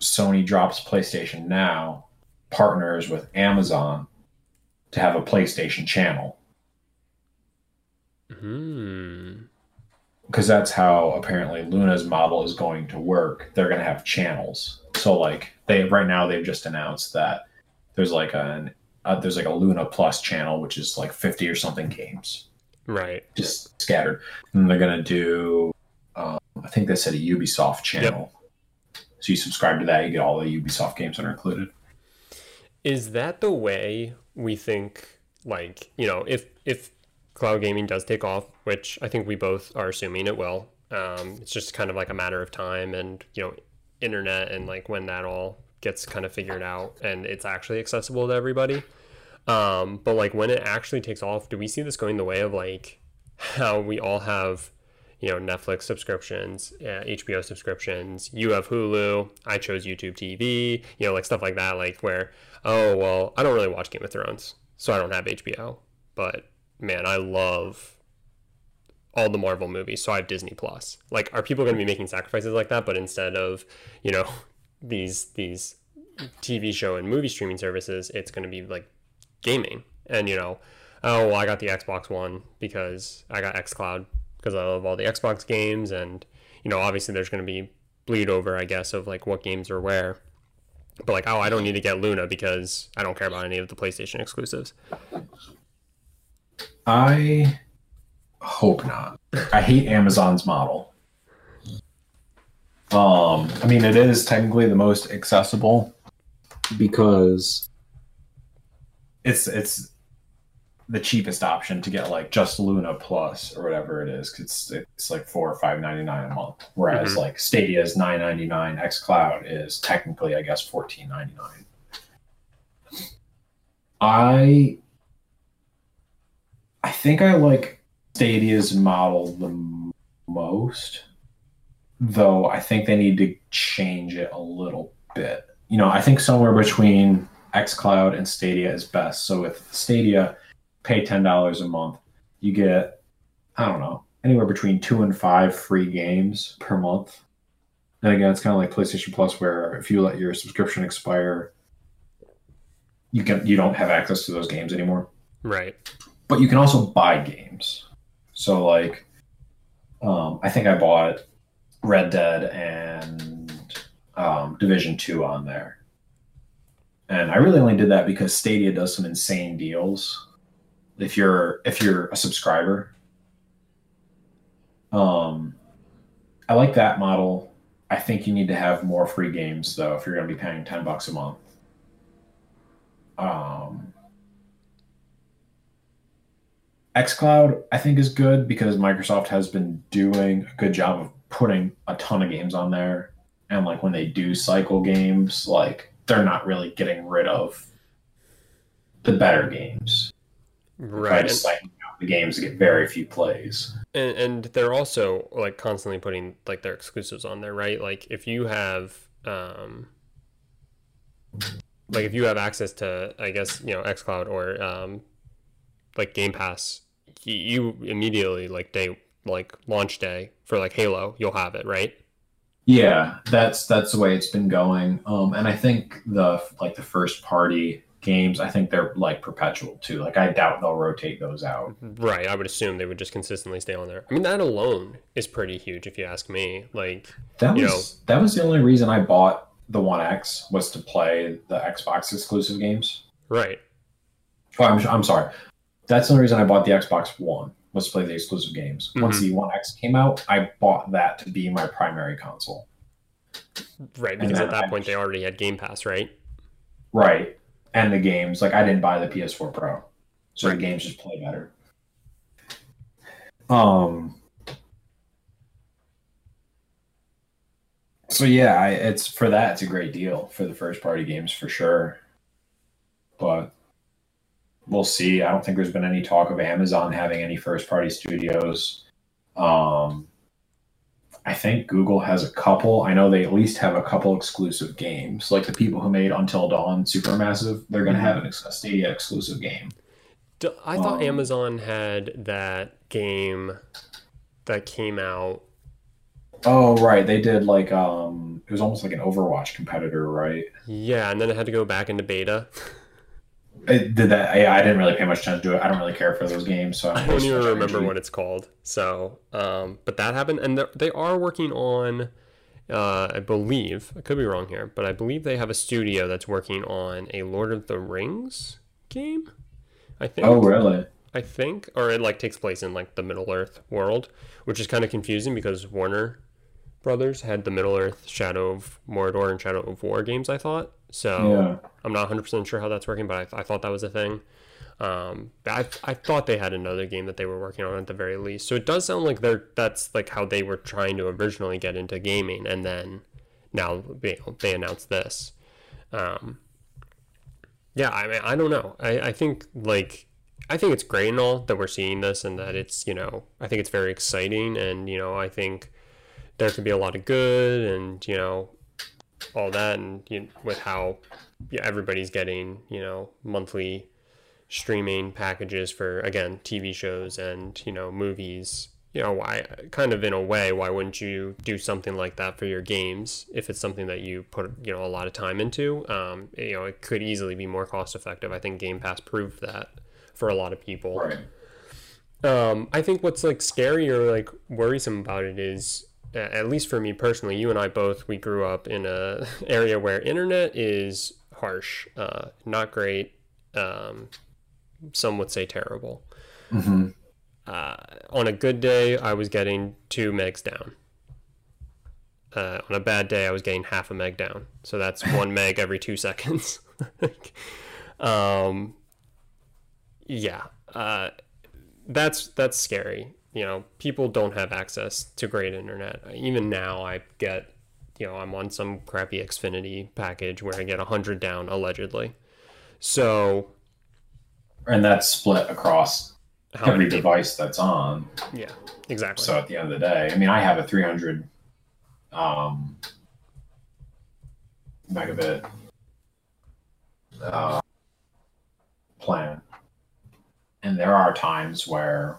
Sony drops PlayStation Now, partners with Amazon to have a PlayStation channel. Hmm. Because that's how apparently Luna's model is going to work. They're going to have channels. So like they right now they've just announced that there's like an uh, there's like a Luna Plus channel which is like 50 or something games Right. just scattered. And they're gonna do, um, I think they said a Ubisoft channel. So you subscribe to that, you get all the Ubisoft games that are included. Is that the way we think? Like, you know, if if cloud gaming does take off, which I think we both are assuming it will, um, it's just kind of like a matter of time, and you know, internet and like when that all gets kind of figured out and it's actually accessible to everybody. Um, but like when it actually takes off, do we see this going the way of like how we all have, you know, Netflix subscriptions, uh, HBO subscriptions, you have Hulu, I chose YouTube TV, you know, like stuff like that, like where, oh, well, I don't really watch Game of Thrones, so I don't have HBO. But man, I love all the Marvel movies, so I have Disney Plus. Like, are people going to be making sacrifices like that? But instead of, you know, these these TV show and movie streaming services, it's going to be like gaming. And you know, oh well, I got the Xbox One because I got XCloud because I love all the Xbox games, and you know, obviously there's going to be bleed over, I guess, of like what games are where. But like, oh, I don't need to get Luna because I don't care about any of the PlayStation exclusives. I hope not. I hate Amazon's model. Um, I mean, it is technically the most accessible because it's it's the cheapest option to get like just Luna Plus or whatever it is. It's it's like four or five ninety nine a month, whereas Mhm. like Stadia is nine ninety nine. X Cloud is technically, I guess, fourteen ninety nine. I I think I like Stadia's model the most, though I think they need to change it a little bit. You know, I think somewhere between xCloud and Stadia is best. So with Stadia, pay ten dollars a month, you get I don't know anywhere between two and five free games per month. And again, it's kind of like PlayStation Plus, where if you let your subscription expire, you can you don't have access to those games anymore Right. But you can also buy games. So like, um, I think I bought Red Dead and um, Division Two on there, and I really only did that because Stadia does some insane deals. If you're if you're a subscriber, um, I like that model. I think you need to have more free games though if you're going to be paying ten bucks a month. Um, xCloud, I think, is good because Microsoft has been doing a good job of putting a ton of games on there. And like when they do cycle games, like they're not really getting rid of the better games. Right. just cycling out the games that get very few plays. and, and they're also like constantly putting like their exclusives on there right like if you have um like if you have access to i guess you know xcloud or um like game pass you immediately like day like launch day for like halo you'll have it right Yeah, that's that's the way it's been going. Um, and I think the like the first party games, I think they're like perpetual too. Like I doubt they'll rotate those out. right i would assume they would just consistently stay on there i mean that alone is pretty huge if you ask me like That was You that was the only reason I bought the One X was to play the Xbox exclusive games. right Oh, I'm, I'm sorry. That's the only reason I bought the Xbox One was to play the exclusive games. Once Mm-hmm. the One X came out, I bought that to be my primary console. right because at that I- point they already had game pass right Right. And the games, like I didn't buy the PS4 Pro. So the games just play better. Um So yeah, I, it's for that it's a great deal for the first party games for sure. But we'll see. I don't think there's been any talk of Amazon having any first party studios. Um I think Google has a couple. I know they at least have a couple exclusive games. Like the people who made Until Dawn Supermassive, they're going to have an, ex- a Stadia exclusive game. D- I thought Um, Amazon had that game that came out. Oh, right. They did like um, it was almost like an Overwatch competitor, right? Yeah, and then it had to go back into beta. It did that. I, I didn't really pay much attention to it. I don't really care for those games, so I don't even remember what it's called. So, um, but that happened, and they are working on. Uh, I believe I could be wrong here, but I believe they have a studio that's working on a Lord of the Rings game. I think. Oh, really? I think, or it like takes place in like the Middle Earth world, which is kind of confusing because Warner Brothers had the Middle Earth, Shadow of Mordor, and Shadow of War games. I thought so. Yeah. I'm not 100 percent sure how that's working, but I, th- I thought that was a thing. Um, I, I thought they had another game that they were working on at the very least. So it does sound like they're that's like how they were trying to originally get into gaming, and then now you know, they announced this. Um, yeah, I mean, I don't know. I, I think like I think it's great and all that we're seeing this and that it's you know I think it's very exciting and you know I think there could be a lot of good and you know all that and you know, with how yeah, everybody's getting you know monthly streaming packages for again TV shows and you know movies. You know why kind of in a way why wouldn't you do something like that for your games if it's something that you put you know a lot of time into? Um, you know it could easily be more cost effective I think Game Pass proved that for a lot of people. Right. um, I think what's like scary or like worrisome about it is, at least for me personally, you and I both we grew up in a area where internet is harsh, uh, not great. Um, some would say terrible. hmm Uh, on a good day, I was getting two megs down. Uh, on a bad day, I was getting half a meg down. So that's one meg every two seconds. um, yeah, uh, that's that's scary. You know, people don't have access to great internet. Even now, I get, you know, I'm on some crappy Xfinity package where I get hundred down allegedly. So And that's split across every people? device that's on. Yeah, exactly. So at the end of the day, I mean, I have a 300 um, megabit uh, plan, and there are times where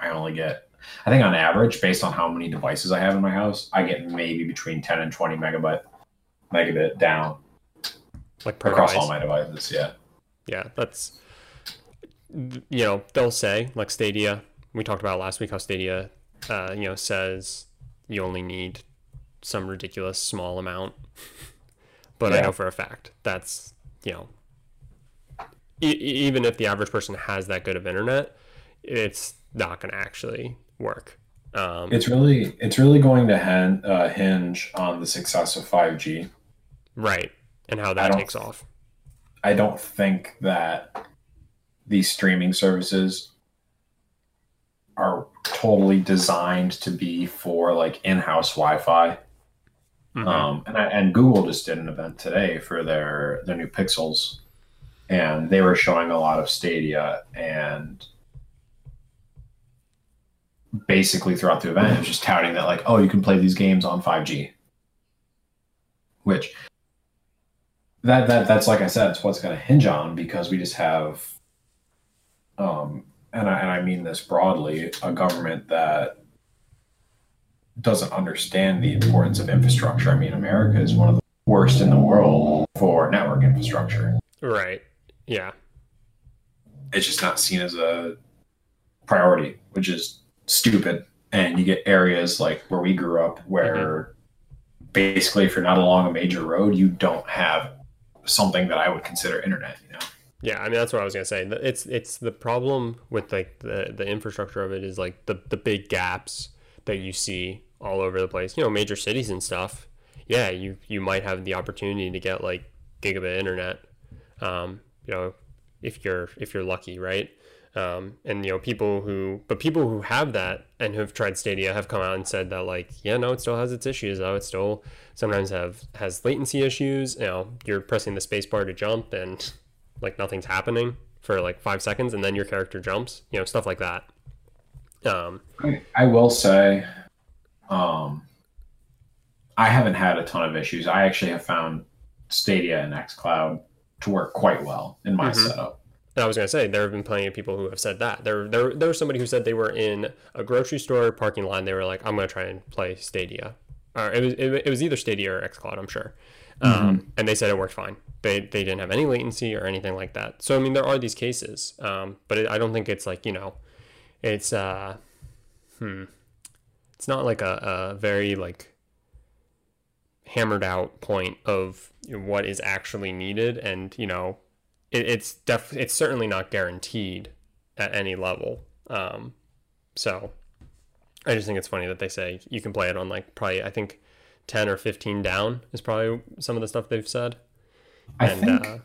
I only get. I think on average, based on how many devices I have in my house, I get maybe between 10 and 20 megabyte megabit down like per across device. all my devices. Yeah. yeah that's you know they'll say like stadia we talked about last week how stadia uh, you know says you only need some ridiculous small amount but i know for a fact that's you know e- even if the average person has that good of internet it's not going to actually work um, It's really it's really going to hen, uh, hinge on the success of 5G. right and how that takes off I don't think that these streaming services are totally designed to be for like in-house Wi-Fi. Mhm. Um, and I, and Google just did an event today for their their new Pixels, and they were showing a lot of Stadia, and basically throughout the event, it was just touting that like, oh, you can play these games on 5G, which that that that's like I said, it's what's going to hinge on because we just have, um, and I and I mean this broadly, a government that doesn't understand the importance of infrastructure. I mean, America is one of the worst in the world for network infrastructure. right yeah It's just not seen as a priority, which is stupid. And you get areas like where we grew up where basically if you're not along a major road, you don't have something that I would consider internet, you know. Yeah, I mean that's what I was gonna say. It's it's the problem with like the the infrastructure of it is like the the big gaps that you see all over the place. You know, major cities and stuff. Yeah, you you might have the opportunity to get like gigabit internet. Um, you know, if you're if you're lucky, right? Um, and you know people who but people who have that and who've tried Stadia have come out and said that like yeah no it still has its issues though it still sometimes have has latency issues you know you're pressing the space bar to jump and like nothing's happening for like five seconds and then your character jumps you know stuff like that um I, I will say, um, I haven't had a ton of issues. I actually have found Stadia and XCloud to work quite well in my Mhm. setup. I was gonna say there have been plenty of people who have said that. There, there, there was somebody who said they were in a grocery store parking lot. and They were like, "I'm gonna try and play Stadia," or it was it, it was either Stadia or XCloud, I'm sure. Um, and they said it worked fine. They they didn't have any latency or anything like that. So I mean, there are these cases, um, but it, I don't think it's like you know, it's uh, hmm, it's not like a, a very like hammered out point of what is actually needed, and you know, it, it's def it's certainly not guaranteed at any level. Um, so I just think it's funny that they say you can play it on like probably I think ten or fifteen down is probably some of the stuff they've said. I and think, uh,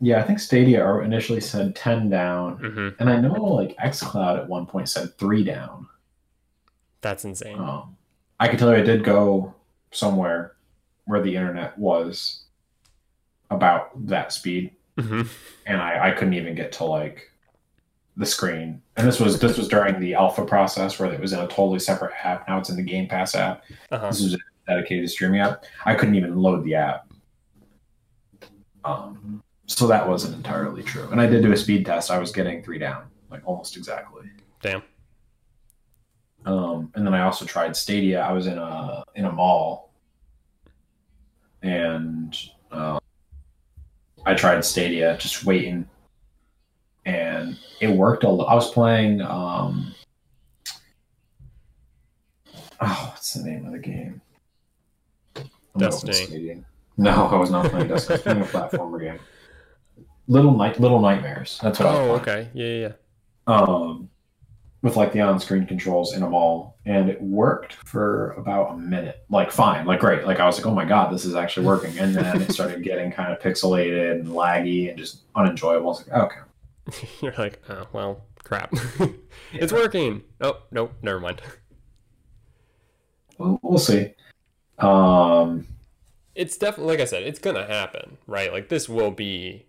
yeah, I think Stadia initially said 10 down. mhm, And I know like XCloud at one point said three down. that's insane. Um, I can tell you, I did go somewhere where the internet was about that speed, hmm and I, I couldn't even get to like the screen. And this was this was during the alpha process where it was in a totally separate app. Now it's in the Game Pass app. Uh-huh. This was a dedicated streaming app. I couldn't even load the app. Um, so that wasn't entirely true. And I did do a speed test. I was getting three down, like almost exactly. Damn. Um, and then I also tried Stadia. I was in a in a mall, and uh, I tried Stadia, just waiting, and it worked. A lo- I was playing. Um, oh, what's the name of the game? I'm Destiny. No, I was not playing Destiny. I was playing a platformer game. Little night, Little Nightmares. That's what I was playing. Oh, okay. Yeah, yeah, yeah. um, with like the on-screen controls in a mall, and it worked for about a minute. Like fine, like great. Like I was like, oh my god, this is actually working. And then it started getting kind of pixelated and laggy and just unenjoyable. I was like, okay, You're like, oh well, crap. it's working. Oh nope, never mind. we'll, we'll see. Um, It's definitely like I said, it's gonna happen, right? Like this will be,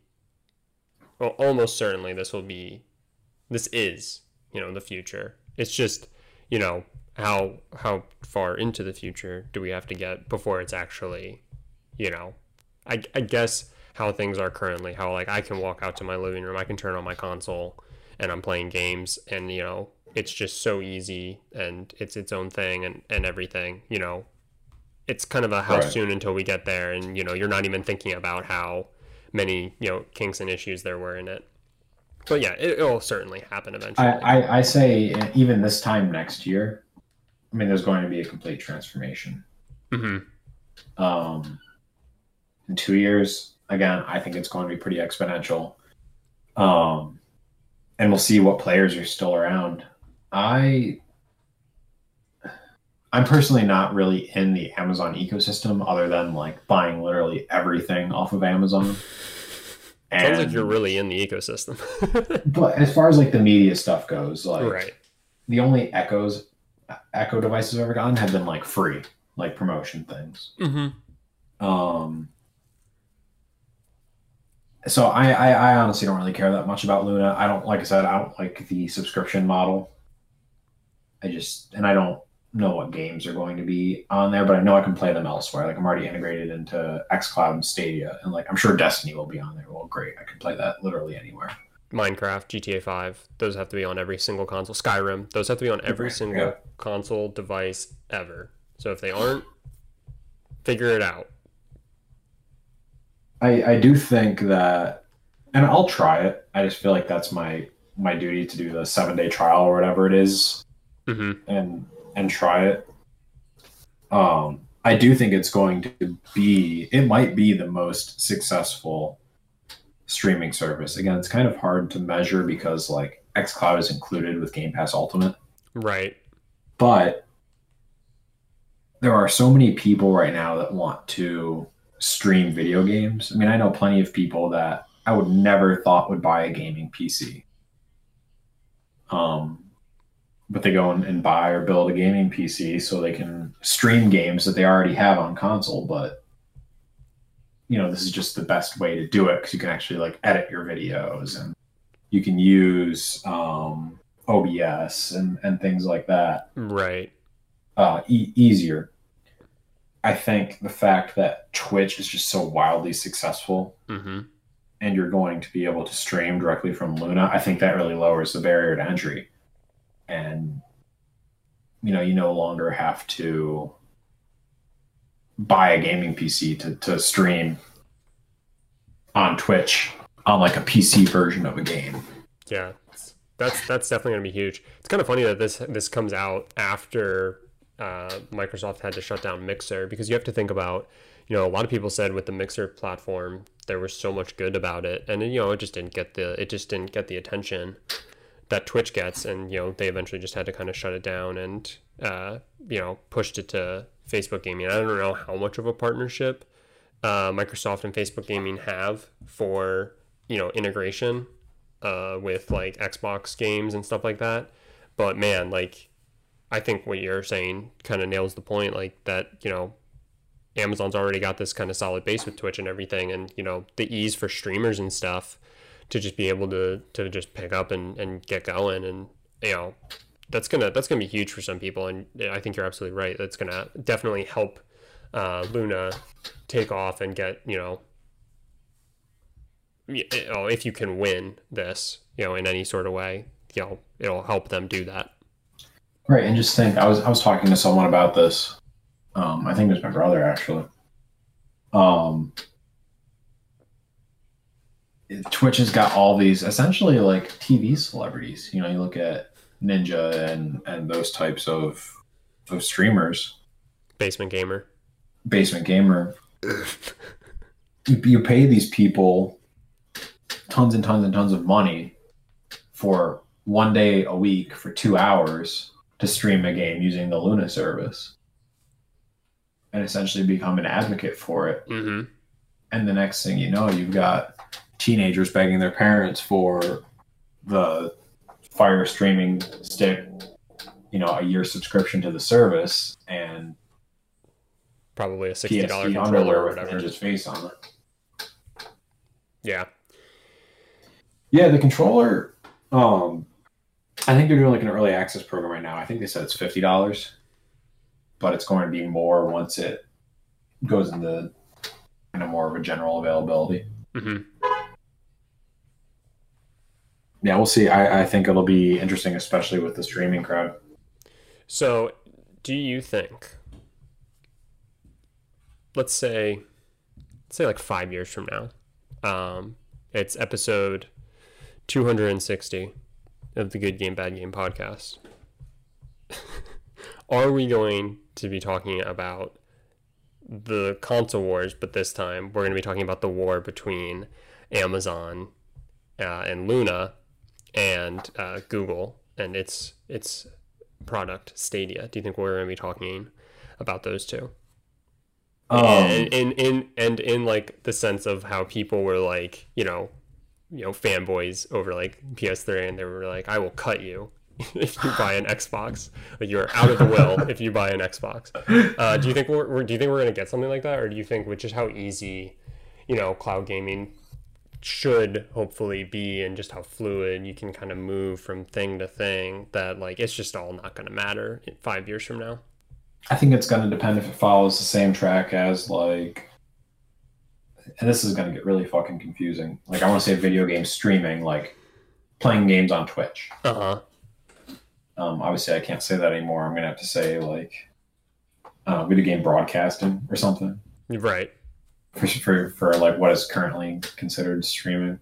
well, almost certainly this will be, this is, you know, the future. It's just, you know, how how far into the future do we have to get before it's actually, you know, I I guess how things are currently, how like I can walk out to my living room, I can turn on my console, and I'm playing games, and you know, it's just so easy, and it's its own thing, and and everything, you know, it's kind of a how Right. soon until we get there and you know you're not even thinking about how many you know kinks and issues there were in it but yeah it, will certainly happen eventually I, I I say even this time next year, I mean, there's going to be a complete transformation. hmm um, in two years. Again, I think it's going to be pretty exponential. Um, and we'll see what players are still around. I, I'm personally not really in the Amazon ecosystem, other than like buying literally everything off of Amazon. Sounds like you're really in the ecosystem But as far as like the media stuff goes, like right the only Echoes, Echo devices I've ever gotten have been like free, like promotion things. Mm-hmm. Um, so I, I, I honestly don't really care that much about Luna. I don't, like I said, I don't like the subscription model. I just, and I don't know what games are going to be on there, but I know I can play them elsewhere. Like I'm already integrated into XCloud and Stadia, and like I'm sure Destiny will be on there. Well, great, I can play that literally anywhere. minecraft gta 5 those have to be on every single console skyrim those have to be on every single yeah. console device ever so if they aren't figure it out I, I do think that, and I'll try it. I just feel like that's my my duty to do the seven day trial or whatever it is. hmm and and try it. Um, I do think it's going to be. It might be the most successful streaming service. Again, it's kind of hard to measure because like XCloud is included with Game Pass Ultimate, right but there are so many people right now that want to stream video games. I mean, I know plenty of people that I would never thought would buy a gaming PC. Um, but they go and, and buy or build a gaming PC so they can stream games that they already have on console. But you know, this is just the best way to do it because you can actually like edit your videos and you can use um, OBS and, and things like that right uh, e- easier. I think the fact that Twitch is just so wildly successful Mm-hmm. and you're going to be able to stream directly from Luna, I think that really lowers the barrier to entry. And you know, you no longer have to buy a gaming PC to, to stream on Twitch on like a PC version of a game. Yeah, that's that's definitely gonna be huge. It's kind of funny that this this comes out after uh, Microsoft had to shut down Mixer because you have to think about, you know, a lot of people said with the Mixer platform there was so much good about it, and you know it just didn't get the it just didn't get the attention that Twitch gets, and you know they eventually just had to kind of shut it down and uh, you know pushed it to Facebook Gaming. I don't know how much of a partnership uh, Microsoft and Facebook Gaming have for you know integration uh, with like Xbox games and stuff like that. But man, like I think what you're saying kind of nails the point. Like that, you know, Amazon's already got this kind of solid base with Twitch and everything, and you know the ease for streamers and stuff to just be able to to just pick up and, and get going, and you know that's gonna that's gonna be huge for some people, and I think you're absolutely right. That's gonna definitely help uh, Luna take off and get you know if you can win this, you know, in any sort of way, you know, it'll help them do that. Right, and just think, I was I was talking to someone about this. Um, I think it was my brother actually. Um, Twitch has got all these essentially like TV celebrities. You know, you look at Ninja and and those types of of streamers, Basement gamer. basement gamer. you, you pay these people tons and tons and tons of money for one day a week for two hours to stream a game using the Luna service and essentially become an advocate for it. Mm-hmm. And the next thing you know, you've got teenagers begging their parents for the Fire streaming stick, you know, a year subscription to the service and Probably a sixty dollar controller or with whatever. Ninja's face on it. Yeah. Yeah, the controller. Um, I think they're doing like an early access program right now. I think they said it's fifty dollars, but it's going to be more once it goes into kind of more of a general availability. Mm-hmm. Yeah, we'll see. I, I think it'll be interesting, especially with the streaming crowd. So, do you think? Let's say, let's say like five years from now, um, it's episode two hundred and sixty of the Good Game Bad Game podcast. Are we going to be talking about the console wars? But this time, we're going to be talking about the war between Amazon uh, and Luna and uh, Google and its its product Stadia. Do you think we're going to be talking about those two? Um, and in in and in like the sense of how people were like, you know, you know, fanboys over like PS3, and they were like, "I will cut you if you buy an Xbox. Like you're out of the will if you buy an Xbox." Uh, do you think we're, we're do you think we're going to get something like that, or do you think with just how easy, you know, cloud gaming should hopefully be and just how fluid you can kind of move from thing to thing that like it's just all not going to matter five years from now I think it's going to depend if it follows the same track as like, and this is going to get really fucking confusing. Like, I want to say video game streaming, like playing games on Twitch. uh-huh Um, obviously, I can't say that anymore. I'm going to have to say like uh, video game broadcasting or something right for, for, for like what is currently considered streaming.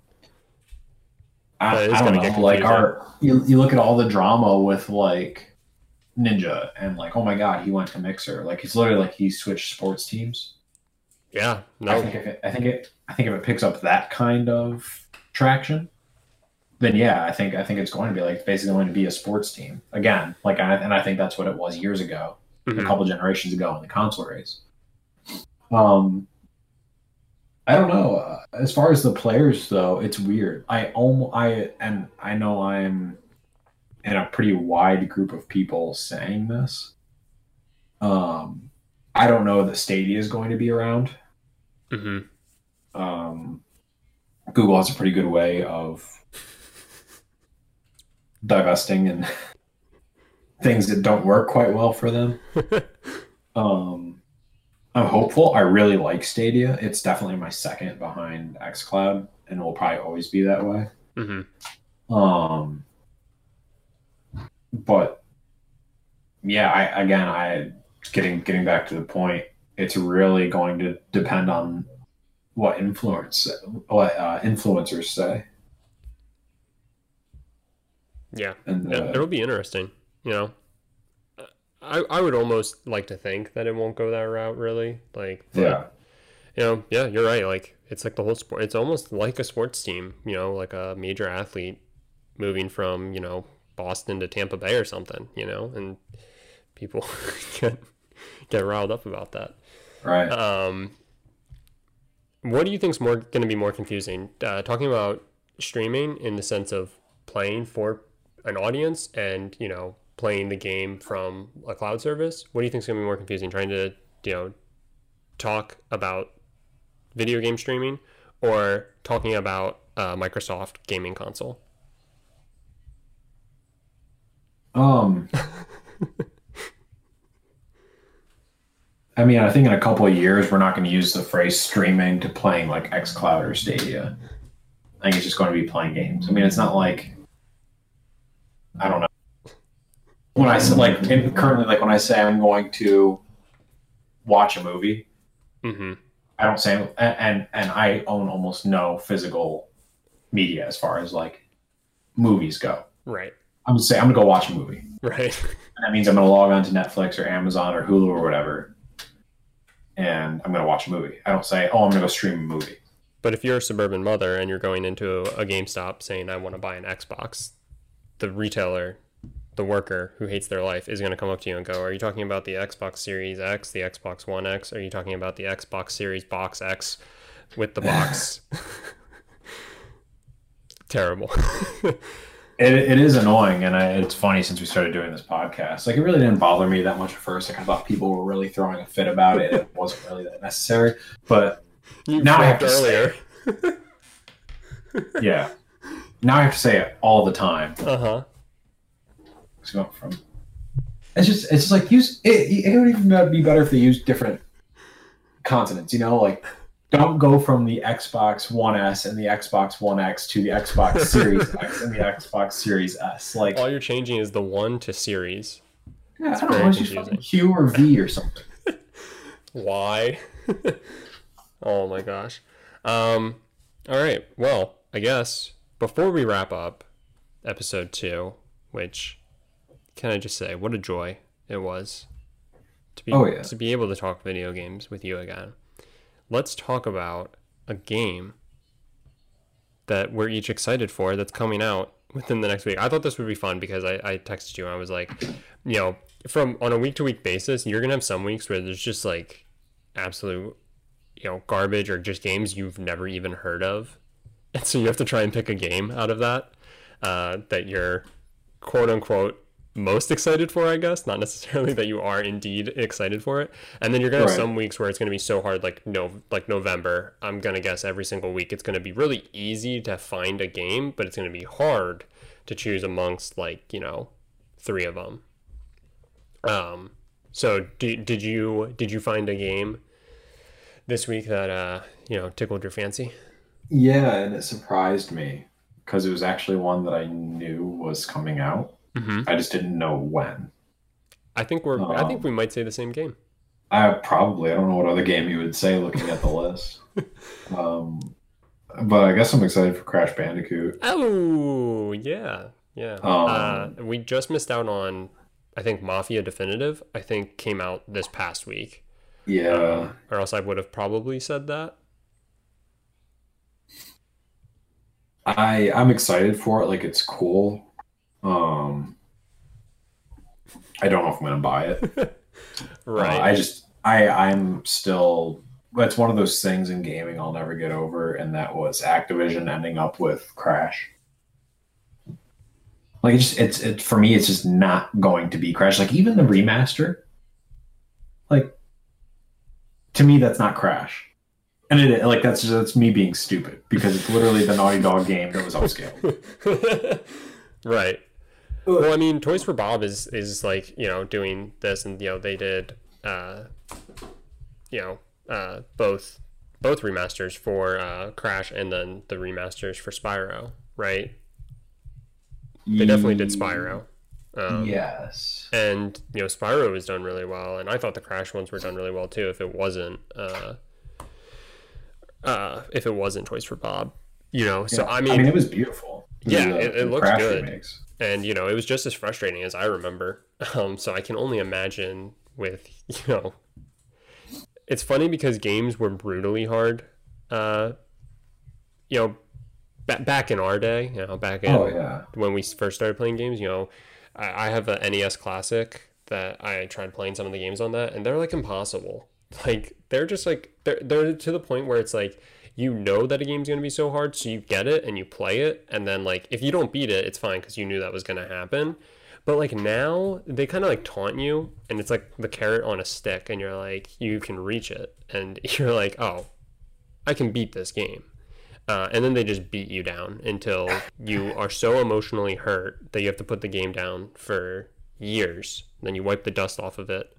I, I don't know. get Like, our you, you look at all the drama with like Ninja and like, oh my god, he went to Mixer. Like, he's literally like he switched sports teams. yeah I no think if it, I think it, I think if it picks up that kind of traction, then yeah, I think I think it's going to be like basically going to be a sports team again. Like, I, and I think that's what it was years ago, a Mhm. couple generations ago in the console race. Um, I don't know. Uh, as far as the players, though, it's weird. I almost I and I know I'm in a pretty wide group of people saying this. Um, I don't know that Stadia is going to be around. Mhm. Um, Google has a pretty good way of divesting and things that don't work quite well for them. Um, I'm hopeful. I really like Stadia. It's definitely my second behind XCloud, and it will probably always be that way. Mm-hmm. Um, but yeah, I again, I getting getting back to the point. It's really going to depend on what influence what uh, influencers say. Yeah, And yeah, uh, it'll be interesting. You know, I I would almost like to think that it won't go that route. Really, like but, yeah, you know, yeah, you're right. Like it's like the whole sport. It's almost like a sports team. You know, like a major athlete moving from you know Boston to Tampa Bay or something. You know, and people get get riled up about that. right. Um, what do you think's more going to be more confusing? Uh, talking about streaming in the sense of playing for an audience and you know playing the game from a cloud service. What do you think is going to be more confusing? Trying to you know talk about video game streaming or talking about uh, Microsoft gaming console? Um, I mean, I think in a couple of years we're not going to use the phrase streaming to playing like XCloud or Stadia. I think it's just going to be playing games. I mean, it's not like I don't know. When I said like in, currently, like when I say I'm going to watch a movie, Mm-hmm. I don't say and and, I own almost no physical media as far as like movies go. Right. I'm gonna say I'm gonna go watch a movie. Right. And that means I'm going to log on to Netflix or Amazon or Hulu or whatever, and I'm going to watch a movie. I don't say, "Oh, I'm going to go stream a movie." But if you're a suburban mother and you're going into a GameStop saying, I want to buy an Xbox, the retailer, the worker who hates their life is going to come up to you and go, Are you talking about the Xbox Series X, the Xbox One X? Are you talking about the Xbox Series Box X with the box? Terrible. It, it is annoying, and I, it's funny since we started doing this podcast. Like, it really didn't bother me that much at first. Like, I thought people were really throwing a fit about it. It wasn't really that necessary, but you Now I have to say earlier. yeah, now I have to say it all the time. Uh huh. It's going from. It's just it's just like use it. It would even be better if they used different consonants. You know, like don't go from the Xbox One S and the Xbox One X to the Xbox Series X and the Xbox Series S. Like, All you're changing is the one to series. yeah, I don't know, it's just Q or V or something. Why? oh my gosh. Um, all right. Well, I guess before we wrap up episode two, which can I just say, what a joy it was to be Oh, yeah. to be able to talk video games with you again. Let's talk about a game that we're each excited for that's coming out within the next week. I thought this would be fun because I, I texted you and I was like, you know, from on a week to week basis, you're gonna have some weeks where there's just like absolute, you know, garbage or just games you've never even heard of. And so you have to try and pick a game out of that uh, that you're quote unquote most excited for, I guess. Not necessarily that you are indeed excited for it. And then you're gonna have some weeks where it's gonna be so hard, like no, like November. I'm gonna guess every single week it's gonna be really easy to find a game, but it's gonna be hard to choose amongst like you know three of them. Um. So did did you did you find a game this week that uh you know tickled your fancy? Yeah, and it surprised me because it was actually one that I knew was coming out. Mm-hmm. I just didn't know when. I think we're. I think Um, we might say the same game. I probably I don't know what other game you would say looking at the list. Um, but I guess I'm excited for Crash Bandicoot. Oh yeah, yeah. Um, uh, we just missed out on. I think Mafia Definitive. I think came out this past week. Yeah, or else I would have probably said that. I I'm excited for it. Like it's cool. Um, I don't know if I'm gonna buy it. Right. Uh, I just I I'm still. That's one of those things in gaming I'll never get over, and that was Activision ending up with Crash. Like it's just it's it for me. It's just not going to be Crash. Like even the remaster. Like to me, that's not Crash, and it like that's just, that's me being stupid because it's literally the Naughty Dog game that was upscaled. right. Well, I mean, Toys for Bob is is like you know doing this, and you know they did, uh, you know, uh, both both remasters for uh, Crash and then the remasters for Spyro, right? They definitely did Spyro. Um, yes. And you know, Spyro was done really well, and I thought the Crash ones were done really well too. If it wasn't, uh, uh, if it wasn't Toys for Bob, you know. So Yeah. I mean, it was beautiful. Yeah, The- it- it good. remakes. And you know, it was just as frustrating as I remember. Um, so I can only imagine with you know, it's funny because games were brutally hard. Uh, you know, ba- back in our day, you know, back in Oh yeah. when we first started playing games, you know, I, I have a NES Classic that I tried playing some of the games on that, and they're like impossible. Like they're just like they're they're to the point where it's like you know that a game's gonna be so hard, so you get it and you play it, and then like if you don't beat it, it's fine because you knew that was gonna happen. But like now, they kind of like taunt you, and it's like the carrot on a stick, and you're like you can reach it, and you're like, oh, I can beat this game. Uh, and then they just beat you down until you are so emotionally hurt that you have to put the game down for years. Then you wipe the dust off of it,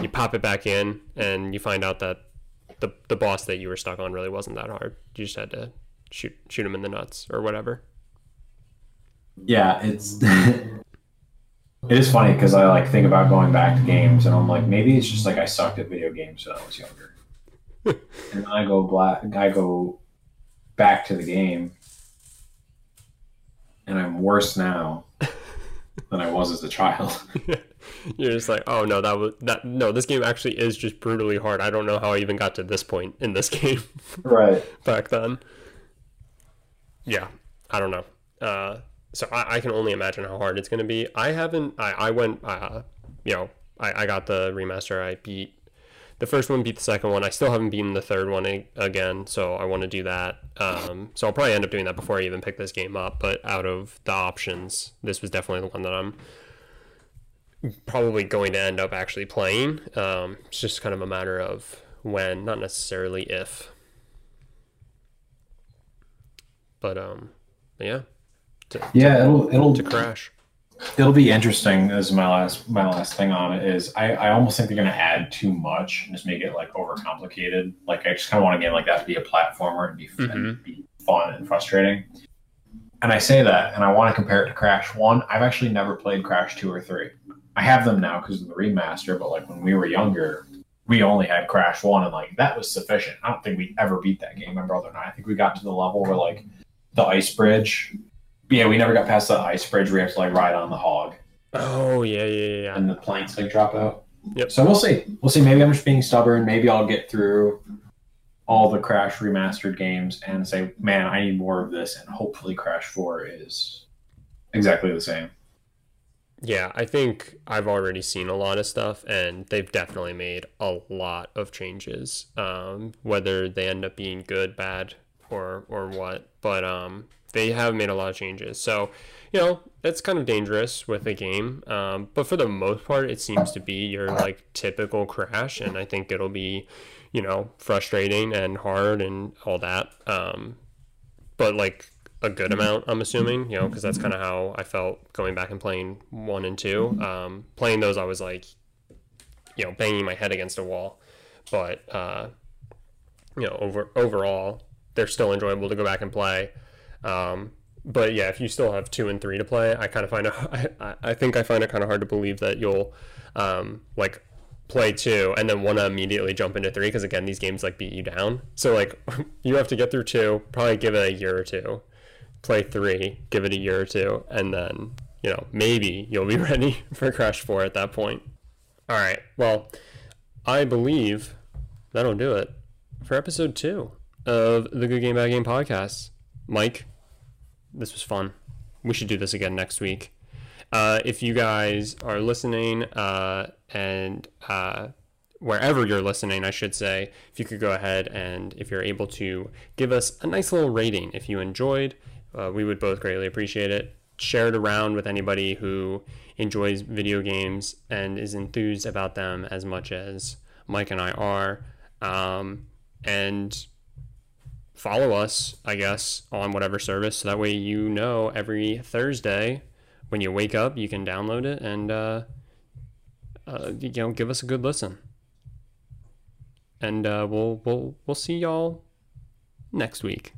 you pop it back in, and you find out that the the boss that you were stuck on really wasn't that hard. You just had to shoot shoot him in the nuts or whatever. Yeah, it's it is funny because I like think about going back to games and I'm like maybe it's just like I sucked at video games when I was younger, and then I go black I go back to the game, and I'm worse now than I was as a child. You're just like, oh no, that was that. No, this game actually is just brutally hard. I don't know how I even got to this point in this game. right. back then. Yeah, I don't know. Uh, so I, I can only imagine how hard it's going to be. I haven't. I, I went. Uh, you know, I, I got the remaster. I beat the first one, beat the second one. I still haven't beaten the third one again, so I want to do that. Um, so I'll probably end up doing that before I even pick this game up. But out of the options, this was definitely the one that I'm probably going to end up actually playing. Um, it's just kind of a matter of when, not necessarily if. But um, yeah, to, Yeah, it'll it'll to crash. it'll be interesting. As my last my last thing on it is, I I almost think they're gonna add too much and just make it like overcomplicated. Like I just kind of want a game like that to be a platformer and be and Mhm. be fun and frustrating. And I say that, and I want to compare it to Crash One. I've actually never played Crash Two or Three. I have them now because of the remaster, but like when we were younger, we only had Crash One, and like that was sufficient. I don't think we ever beat that game, my brother and I. I think we got to the level where like the ice bridge. Yeah, we never got past the ice bridge where you have to like ride on the hog Oh yeah, yeah, yeah, and the planks like drop out. Yep. So we'll see. We'll see. Maybe I'm just being stubborn. Maybe I'll get through all the Crash remastered games and say, man, I need more of this. And hopefully, Crash 4 is exactly the same. Yeah, I think I've already seen a lot of stuff, and they've definitely made a lot of changes. Um, whether they end up being good, bad, or or what, but um, they have made a lot of changes. So, you know, that's kind of dangerous with a game. Um, but for the most part, it seems to be your like typical crash, and I think it'll be, you know, frustrating and hard and all that. Um, but like a good amount, I'm assuming, you know, because that's kind of how I felt going back and playing one and two. Um, playing those, I was like, you know, banging my head against a wall. But uh, you know, over overall, they're still enjoyable to go back and play. Um, but yeah, if you still have two and three to play, I kind of find it. I, I think I find it kind of hard to believe that you'll um, like play two and then want to immediately jump into three because again, these games like beat you down. So like you have to get through two, probably give it a year or two, play three, give it a year or two, and then you know maybe you'll be ready for Crash Four at that point. All right. Well, I believe that'll do it for episode two of the Good Game Bad Game podcast. Mike, this was fun. We should do this again next week. Uh, if you guys are listening uh, and uh, wherever you're listening, I should say, if you could go ahead and if you're able to give us a nice little rating if you enjoyed, uh, we would both greatly appreciate it. Share it around with anybody who enjoys video games and is enthused about them as much as Mike and I are. Um, and follow us, I guess, on whatever service. So that way you know every Thursday when you wake up, you can download it and, uh, uh, you know, give us a good listen. and uh, we'll we'll we'll see y'all next week.